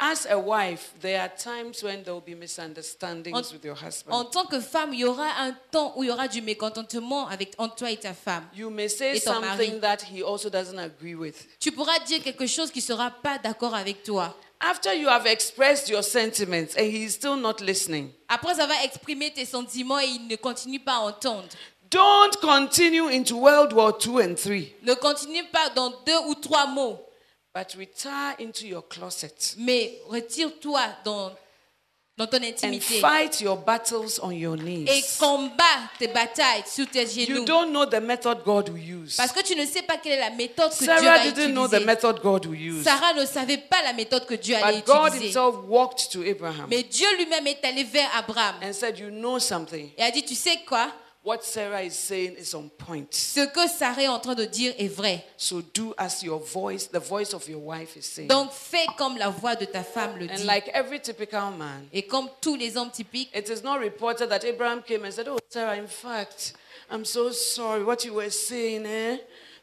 As a wife, there are times when there will be misunderstandings En- with your husband. En tant que femme, il y aura un temps où il y aura du mécontentement avec, entre toi et ta femme. You may say Et ton something mari. that he also doesn't agree with. Tu pourras dire quelque chose qui ne sera pas d'accord avec toi. After you have expressed your sentiments and he is still not listening, Après avoir exprimé tes sentiments et il ne continue pas à entendre. don't continue into World War II and III, Ne continue pas dans deux ou trois mots, but retire into your closet mais retire-toi dans, dans ton and intimité fight your battles on your et knees. combat tes batailles sur tes You genoux. don't know the method God will use. Parce que tu ne sais pas quelle est la méthode que Dieu Sarah va didn't know the method God will use. Sarah ne savait pas la méthode que Dieu allait But God utiliser. himself walked to Abraham Mais Dieu lui-même est allé vers Abraham and said, You know something. et a dit, tu sais quoi? What Sarah is saying is on point. Ce que Sarah est en train de dire est vrai. So do as your voice, the voice of your wife is saying. Donc fais comme la voix de ta femme le And dit. like every typical man, Et comme tous les hommes typiques, it is not reported that Abraham came and said, Oh, Sarah, in fact, I'm so sorry what you were saying, eh?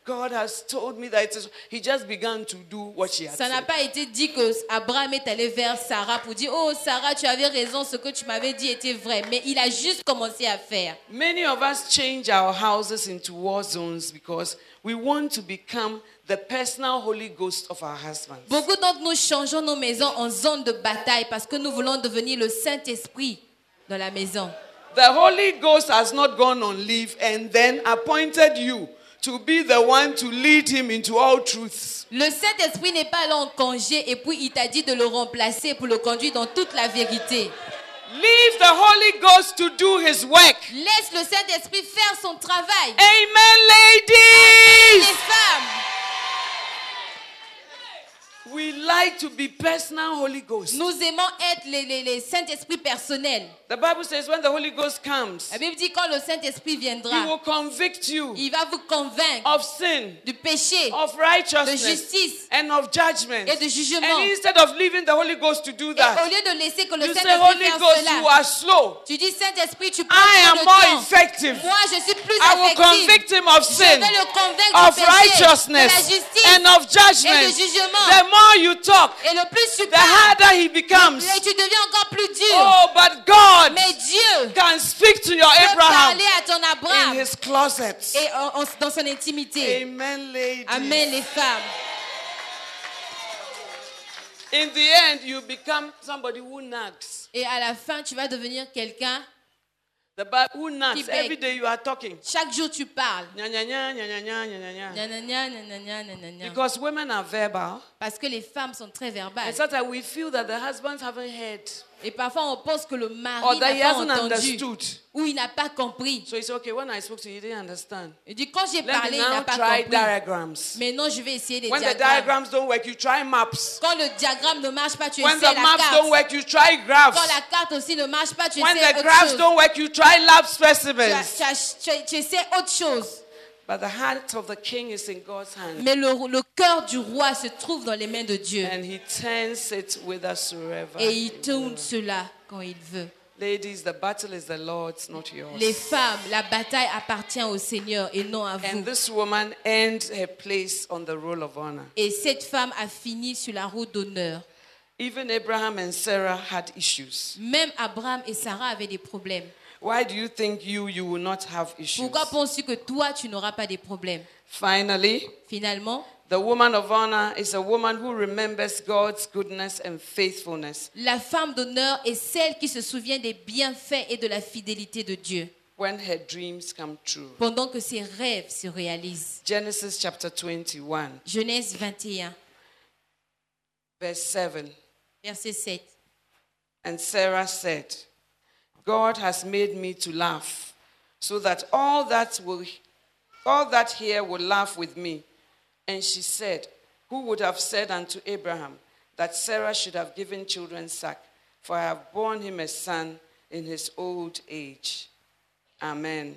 God has told me that it is. He just began to do what she had ça n'a pas été dit que Abraham est allé vers Sarah pour dire Oh Sarah, tu avais raison, ce que tu m'avais dit était vrai. Mais il a juste commencé à faire. Many of us change our houses into war zones because we want to become the personal Holy Ghost of our husbands. Beaucoup d'entre nous changeons nos maisons en zone de bataille parce que nous voulons devenir le Saint-Esprit dans la maison. The Holy Ghost has not gone on leave and then appointed you to be the one to lead him into all truths. Le Saint-Esprit n'est pas là en congé et puis il t'a dit de le remplacer pour le conduire dans toute la vérité. Leave the Holy Ghost to do his work. Laisse le Saint-Esprit faire son travail. Amen, Les ladies. femmes, We like to be personal Holy Ghost. nous aimons être les, les, les Saint-Esprit personnels. The Bible says when the Holy Ghost comes, La Bible dit quand le Saint-Esprit viendra, he will convict you il va vous convaincre of sin, du péché of righteousness, de justice and of judgment. et de jugement. And instead of leaving the Holy Ghost to do that, Et au lieu de laisser que le you say, Saint-Esprit Holy fasse Ghost, you are slow. tu dis Saint-Esprit, tu prends I am de more temps. effective. Moi, je suis plus I will effective. convict him of sin, Je vais le convaincre of du péché, de la righteousness, justice and of judgment. et de jugement. More you talk, Et le plus tu the parles, harder he becomes. et tu deviens encore plus dur. Oh, but God Mais Dieu can speak to your peut Abraham parler à ton in Abraham his closet. et en- en- dans son intimité. Amen, ladies. Amen, les femmes. In the end, you become somebody who nags. Et à la fin, tu vas devenir quelqu'un The Bible, who nuts? Every day you are talking. Chaque jour tu parles. Nya, nya, nya, Because women are verbal. Parce que les femmes sont très verbales. And sometimes we feel that the husbands haven't heard. Et parfois, on pense que le mari that n'a pas entendu understood. ou il n'a pas compris. So it's okay. When I spoke to you, you didn't understand. Il dit, quand j'ai parlé, il n'a pas try compris. diagrams. Mais non, je vais essayer des When the diagrammes. diagrams don't work, you try maps. Quand le diagramme ne marche pas, tu When essaies the la maps carte. don't work, you try Quand graphs. la carte aussi ne marche pas, tu When essaies the autre graphs chose. don't work, you try lab specimens. tu tu essaies autre chose. But the heart of the king is in God's hand. Mais le, le cœur du roi se trouve dans les mains de Dieu. And he turns it whithersoever. Et il tourne cela quand il veut. Ladies, the battle is the Lord's, not yours. Les femmes, la bataille appartient au Seigneur et non à vous. And this woman earned her place on the roll of honor. Et cette femme a fini sur la route d'honneur. Even Abraham and Sarah had issues. Même Abraham et Sarah avaient des problèmes. Why do you think you you will not have issues? Pourquoi penses-tu que toi, tu n'auras pas des problèmes Finally, Finalement, the woman of honor is a woman who remembers God's goodness and faithfulness la femme d'honneur est celle qui se souvient des bienfaits et de la fidélité de Dieu when her dreams come true. pendant que ses rêves se réalisent. Genesis chapter 21, Genèse 21, verse 7. verset 7. And Sarah said, God has made me to laugh, so that all that will all that here will laugh with me. And she said, Who would have said unto Abraham that Sarah should have given children sack? For I have borne him a son in his old age. Amen.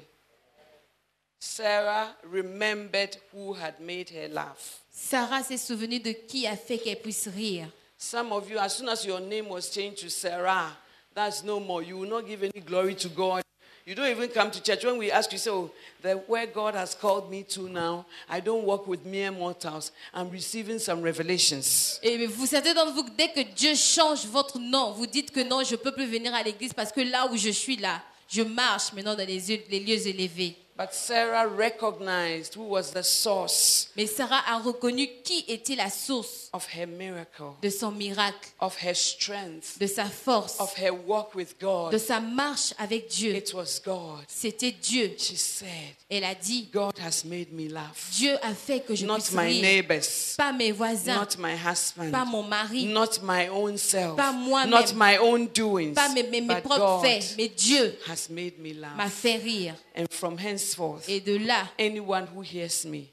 Sarah remembered who had made her laugh. Sarah s'est souvenue de qui a fait qu'elle puisse rire. Some of you, as soon as your name was changed to Sarah, that's no more. You will not give any glory to God. You don't even come to church. When we ask you, say, oh, the, where God has called me to now, I don't walk with mere mortals. I'm receiving some revelations. Et vous savez d'entre vous que dès que Dieu change votre nom, vous dites que non, je peux plus venir à l'église parce que là où je suis là, je marche maintenant dans les, les lieux élevés. But Sarah recognized who was the source Mais Sarah a reconnu qui était la source of her miracle, de son miracle, of her strength, de sa force, of her walk with de God. sa marche avec Dieu. It was God. C'était Dieu. She said, Elle a dit, God has made me laugh. Dieu a fait que je Not puisse my rire. neighbors, Pas mes voisins, not my husband. pas mon mari, Not my own self. Pas moi-même. Not my own doings. pas mes, mes- mes but propres God faits, mais Dieu has made me m'a fait rire. And from henceforth, Et de là, anyone who hears me,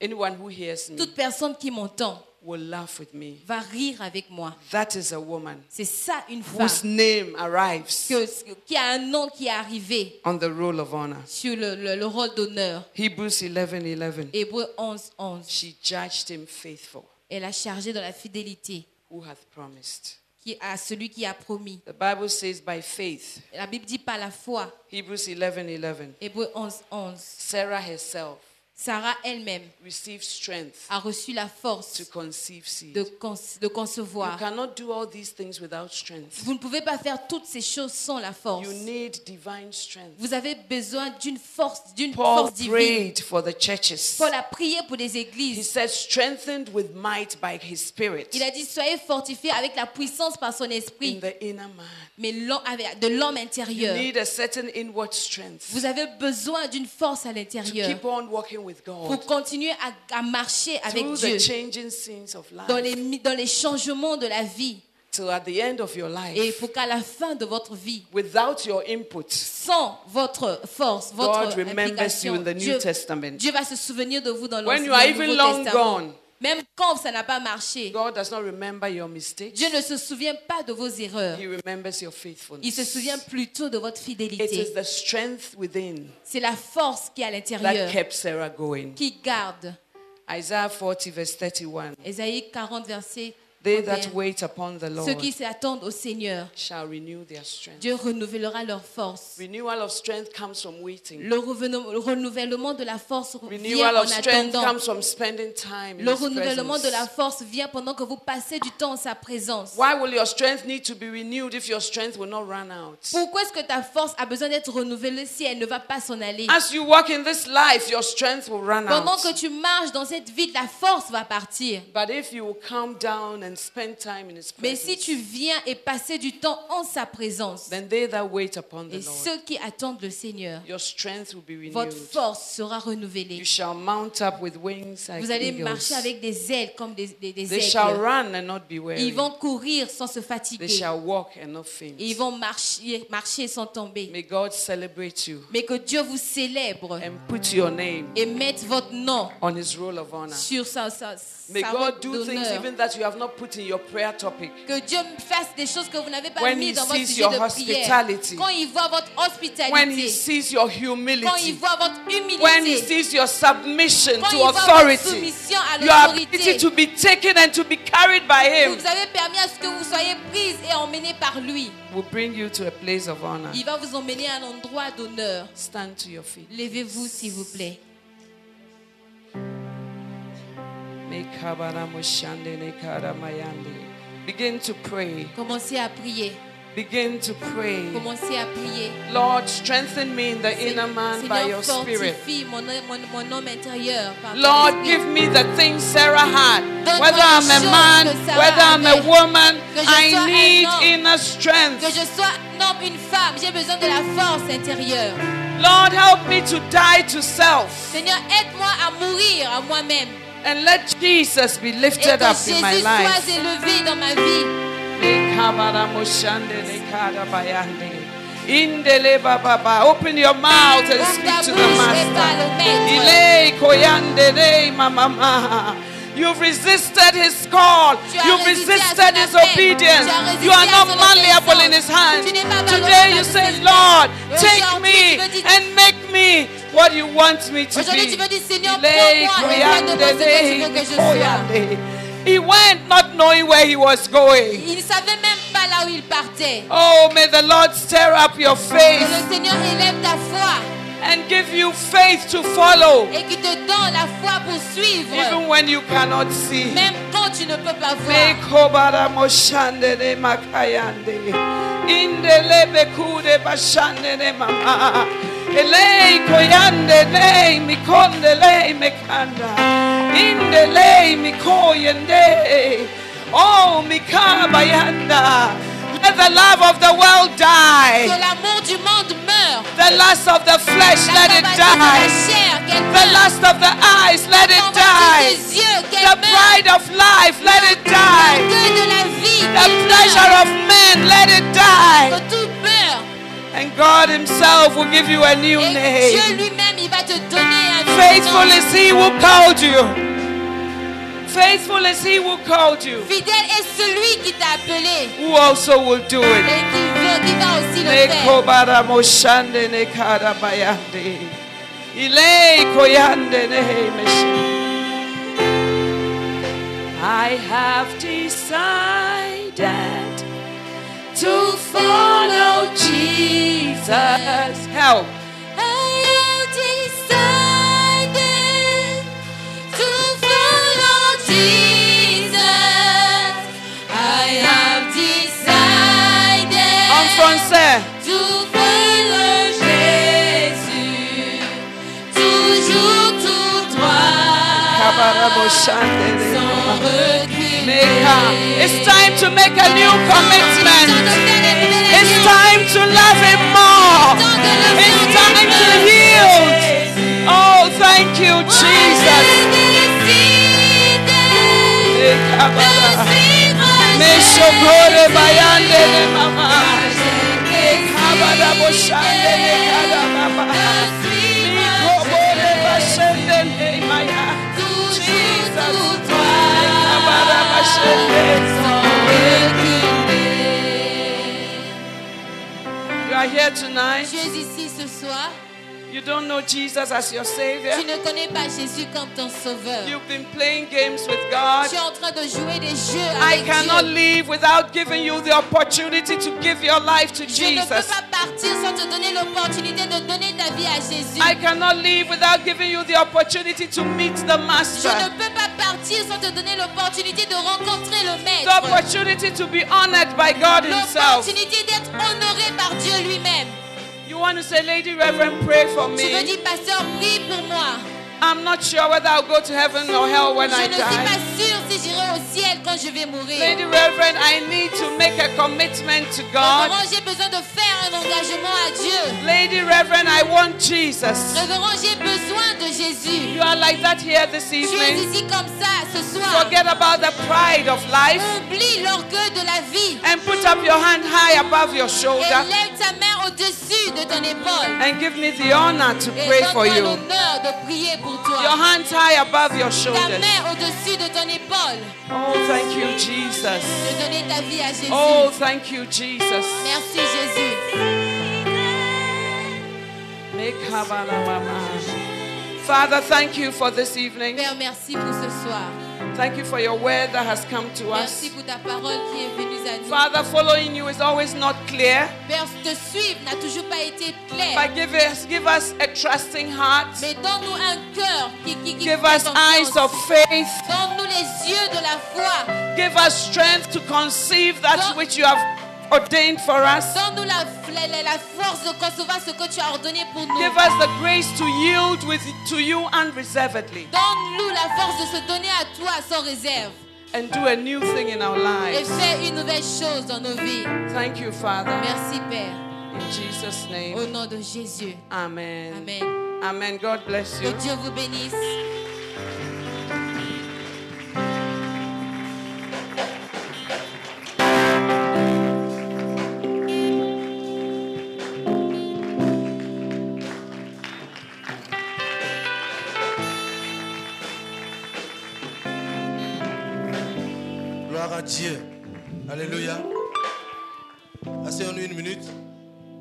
anyone who hears me toute personne qui m'entend will laugh with me. va rire avec moi. That is a woman C'est ça une femme whose name arrives que- qui a un nom qui est arrivé on the roll of honor. sur le, le- le rôle d'honneur. Hebrews 11 11. Hébreu 11, 11. She judged him faithful Elle a chargé dans la fidélité who hath promised? Qui à celui qui a promis. The Bible says by faith. La Bible dit par la foi. Hebrews 11 11. Hébreu 11, 11. Sarah herself Sarah elle-même a reçu la force de, concevoir. Vous ne pouvez pas faire toutes ces choses sans la force. Vous avez besoin d'une force, d'une force divine. Paul a prié pour les églises. Said, Il a dit soyez fortifiés avec la puissance par son esprit. Mais de l'homme intérieur. Vous avez besoin d'une force à l'intérieur pour God continuer à, à marcher avec through Dieu the changing scenes of dans les, dans les changements de la vie at the end of your et life. pour qu'à la fin de votre vie, Without your input, sans votre force, votre God remembers you in the New Dieu, Testament. Dieu va se souvenir de vous dans When l'Ancien you are dans le even Nouveau long Testament. Même quand ça n'a pas marché, God does not remember your mistakes. Dieu ne se souvient pas de vos erreurs. He remembers your Il faithfulness. se souvient plutôt de votre It fidélité. is the strength within C'est la force qui est à that l'intérieur kept Sarah going. qui garde. Isaiah 40, verse 31. Ésaïe 40, verset They 31. that wait upon the Ceux Lord qui s'attendent au Seigneur, shall renew their strength. Dieu renouvellera leur force. Renewal of strength comes from waiting. Le renouvellement de la force vient Renewal en of strength attendant. comes from spending time in Le His renouvellement de la force vient pendant que vous passez du temps en sa présence. Why will your strength need to be renewed if your strength will not run out? Pourquoi est-ce que ta force a besoin d'être renouvelée si elle ne va pas s'en aller? As you walk in this life, your strength will run Pendant out. que tu marches dans cette vie, la force va partir. But if you will calm down and and spend time in His Mais si presence, tu viens et passer du temps en sa présence, then they that wait upon the et Lord, ceux qui attendent le Seigneur, your strength will be votre renewed. force sera You renouvelée. shall mount up with wings like Vous allez eagles. marcher avec des ailes comme des, des, des They shall run and not be weary. Ils vont courir sans se They fatiguer. shall walk and not faint. Et ils vont marcher, marcher sans tomber. May God celebrate you Mais que Dieu vous célèbre and put your name et mette votre nom on His roll of honor. sur sa, sa, May sa God do things even that you have not put in your prayer topic. Que Dieu fasse des choses que vous n'avez pas When mis he dans votre sees sujet your de hospitality. prière. Quand il voit votre When He sees your Quand il humility. voit votre When He sees your submission Quand to il voit votre authority. soumission à Your ability to be taken and to be carried by Him Vous avez permis à ce que vous soyez prise et emmenée par lui. will bring you to a place of honor. Il va vous emmener à un endroit d'honneur. Stand to your feet. Levez-vous, s'il vous plaît. Begin to pray. Commencez à prier. Begin to pray. Commencez à prier. Lord, strengthen me in the inner man by your Seigneur, spirit. fortifie mon, mon, mon homme intérieur. par Lord, give me the things Sarah had. Whether I'm a man, que whether I'm a woman, Que I need homme. inner Que strength. je sois un homme, une femme, j'ai besoin de la force intérieure. Lord, help me to die to self Seigneur, aide-moi à mourir à moi-même. And let Jesus be lifted up Jésus in my life. élevé dans ma vie. Open your mouth and speak to the Master. You've resisted his call. You've resisted his obedience. You are not malleable in his hands. Today you say, Lord, take me and make me what you want me to be. He went not knowing where he was going. Oh, may the Lord stir up your faith le Seigneur élève ta foi and give you faith to follow, et qu'il te donne la foi pour suivre. even when you cannot see. Même quand tu ne peux pas voir. Mekobara moshande ne makayande. Indele bekude bashande ne mama. Elei koyande ne mikonde le mekanda. Indele mikoyende. Oh mikabayanda. Let the love of the world Que die. l'amour du monde meure. The lust of the flesh, La let it die. chair, The lust of the eyes, let it die. yeux, The pride of life, let it die. Que vie, The pleasure of men, let it die. Que. And God Himself will give you a new Et name. lui-même, il va te donner un Faithful is He who called you. Faithful is He who called you, Fidèle est celui qui t'a appelé who also will do et it. qui, veut, qui va aussi le faire. Nekobara moshande nekara bayande. Ile koyande nehemeshi. I have decided to follow Jesus. Help. It's time to make a new commitment. It's time to love Him more. It's time to yield. Oh, thank you, Jesus. Ekabara. Meshokore bayande ne mama. You are here tonight. Tu es ici ce soir. You don't know Jesus as your Savior. Tu ne connais pas Jésus comme ton sauveur. You've been playing games with God. Tu es en train de jouer des jeux I avec cannot Dieu. leave without giving you the opportunity to give your life to Je ne peux Jesus. pas partir sans te donner l'opportunité de donner ta vie à Jésus. I cannot leave without giving you the opportunity to meet the Je Master. ne peux pas partir sans te donner l'opportunité de rencontrer le The Maître. opportunity to be honored by God Himself. L'opportunité d'être honoré par Dieu lui-même. You want to say, Lady Reverend, pray for Tu veux me. dire, pasteur, prie pour moi. I'm not sure whether I'll go to heaven or hell when Je I ne suis die. pas sûre si au ciel quand je vais mourir. Lady Reverend, I need to make a commitment to God. Révérend, j'ai besoin de faire un engagement à Dieu? Lady Reverend, I want Jesus. Révérend, j'ai besoin de Jésus. You are like that here this Tu es evening. ici comme ça ce soir. Forget about the pride of life Oublie l'orgueil de la vie and put up your hand high above your et shoulder lève ta main au-dessus de ton épaule. and give me the honor to Et pray for donne-moi you. l'honneur de prier pour toi. Your hands high above your Ta shoulders. main au-dessus de ton épaule. Oh, thank you, Jesus. De donner ta vie à Jésus. Oh, thank you, Jesus. Merci Jésus. Father, thank you for this evening. Père, merci pour ce soir. Thank you for your word that has come to us. pour ta parole qui est venue à nous. Father, following you is always not clear, te suivre n'a toujours pas été clair. but give us, give us a trusting heart. Mais donne-nous un cœur qui, qui, qui Give us eyes of faith. Donne-nous les yeux de la foi. Give us strength to conceive that which you have ordained for us. Donne-nous la, la, la- force de concevoir ce que tu as ordonné pour nous. Give us the grace to yield with, to you unreservedly Donne-nous la force de se donner à toi sans réserve. and do a new thing in our Et lives. fais une nouvelle chose dans nos vies. Thank you, Father. Merci Père. In Jesus' Au name. nom de Jésus. Amen. Amen. Amen. God bless Que you. Dieu vous bénisse. Dieu. Alléluia. Asseyons-nous une minute.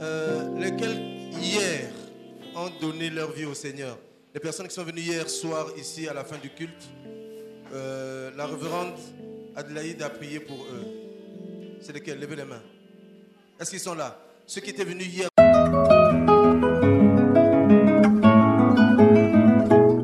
Euh, lesquels hier ont donné leur vie au Seigneur? Les personnes qui sont venues hier soir ici à la fin du culte, euh, la révérende Adélaïde a prié pour eux. C'est lesquels? Levez les mains. Est-ce qu'ils sont là? Ceux qui étaient venus hier.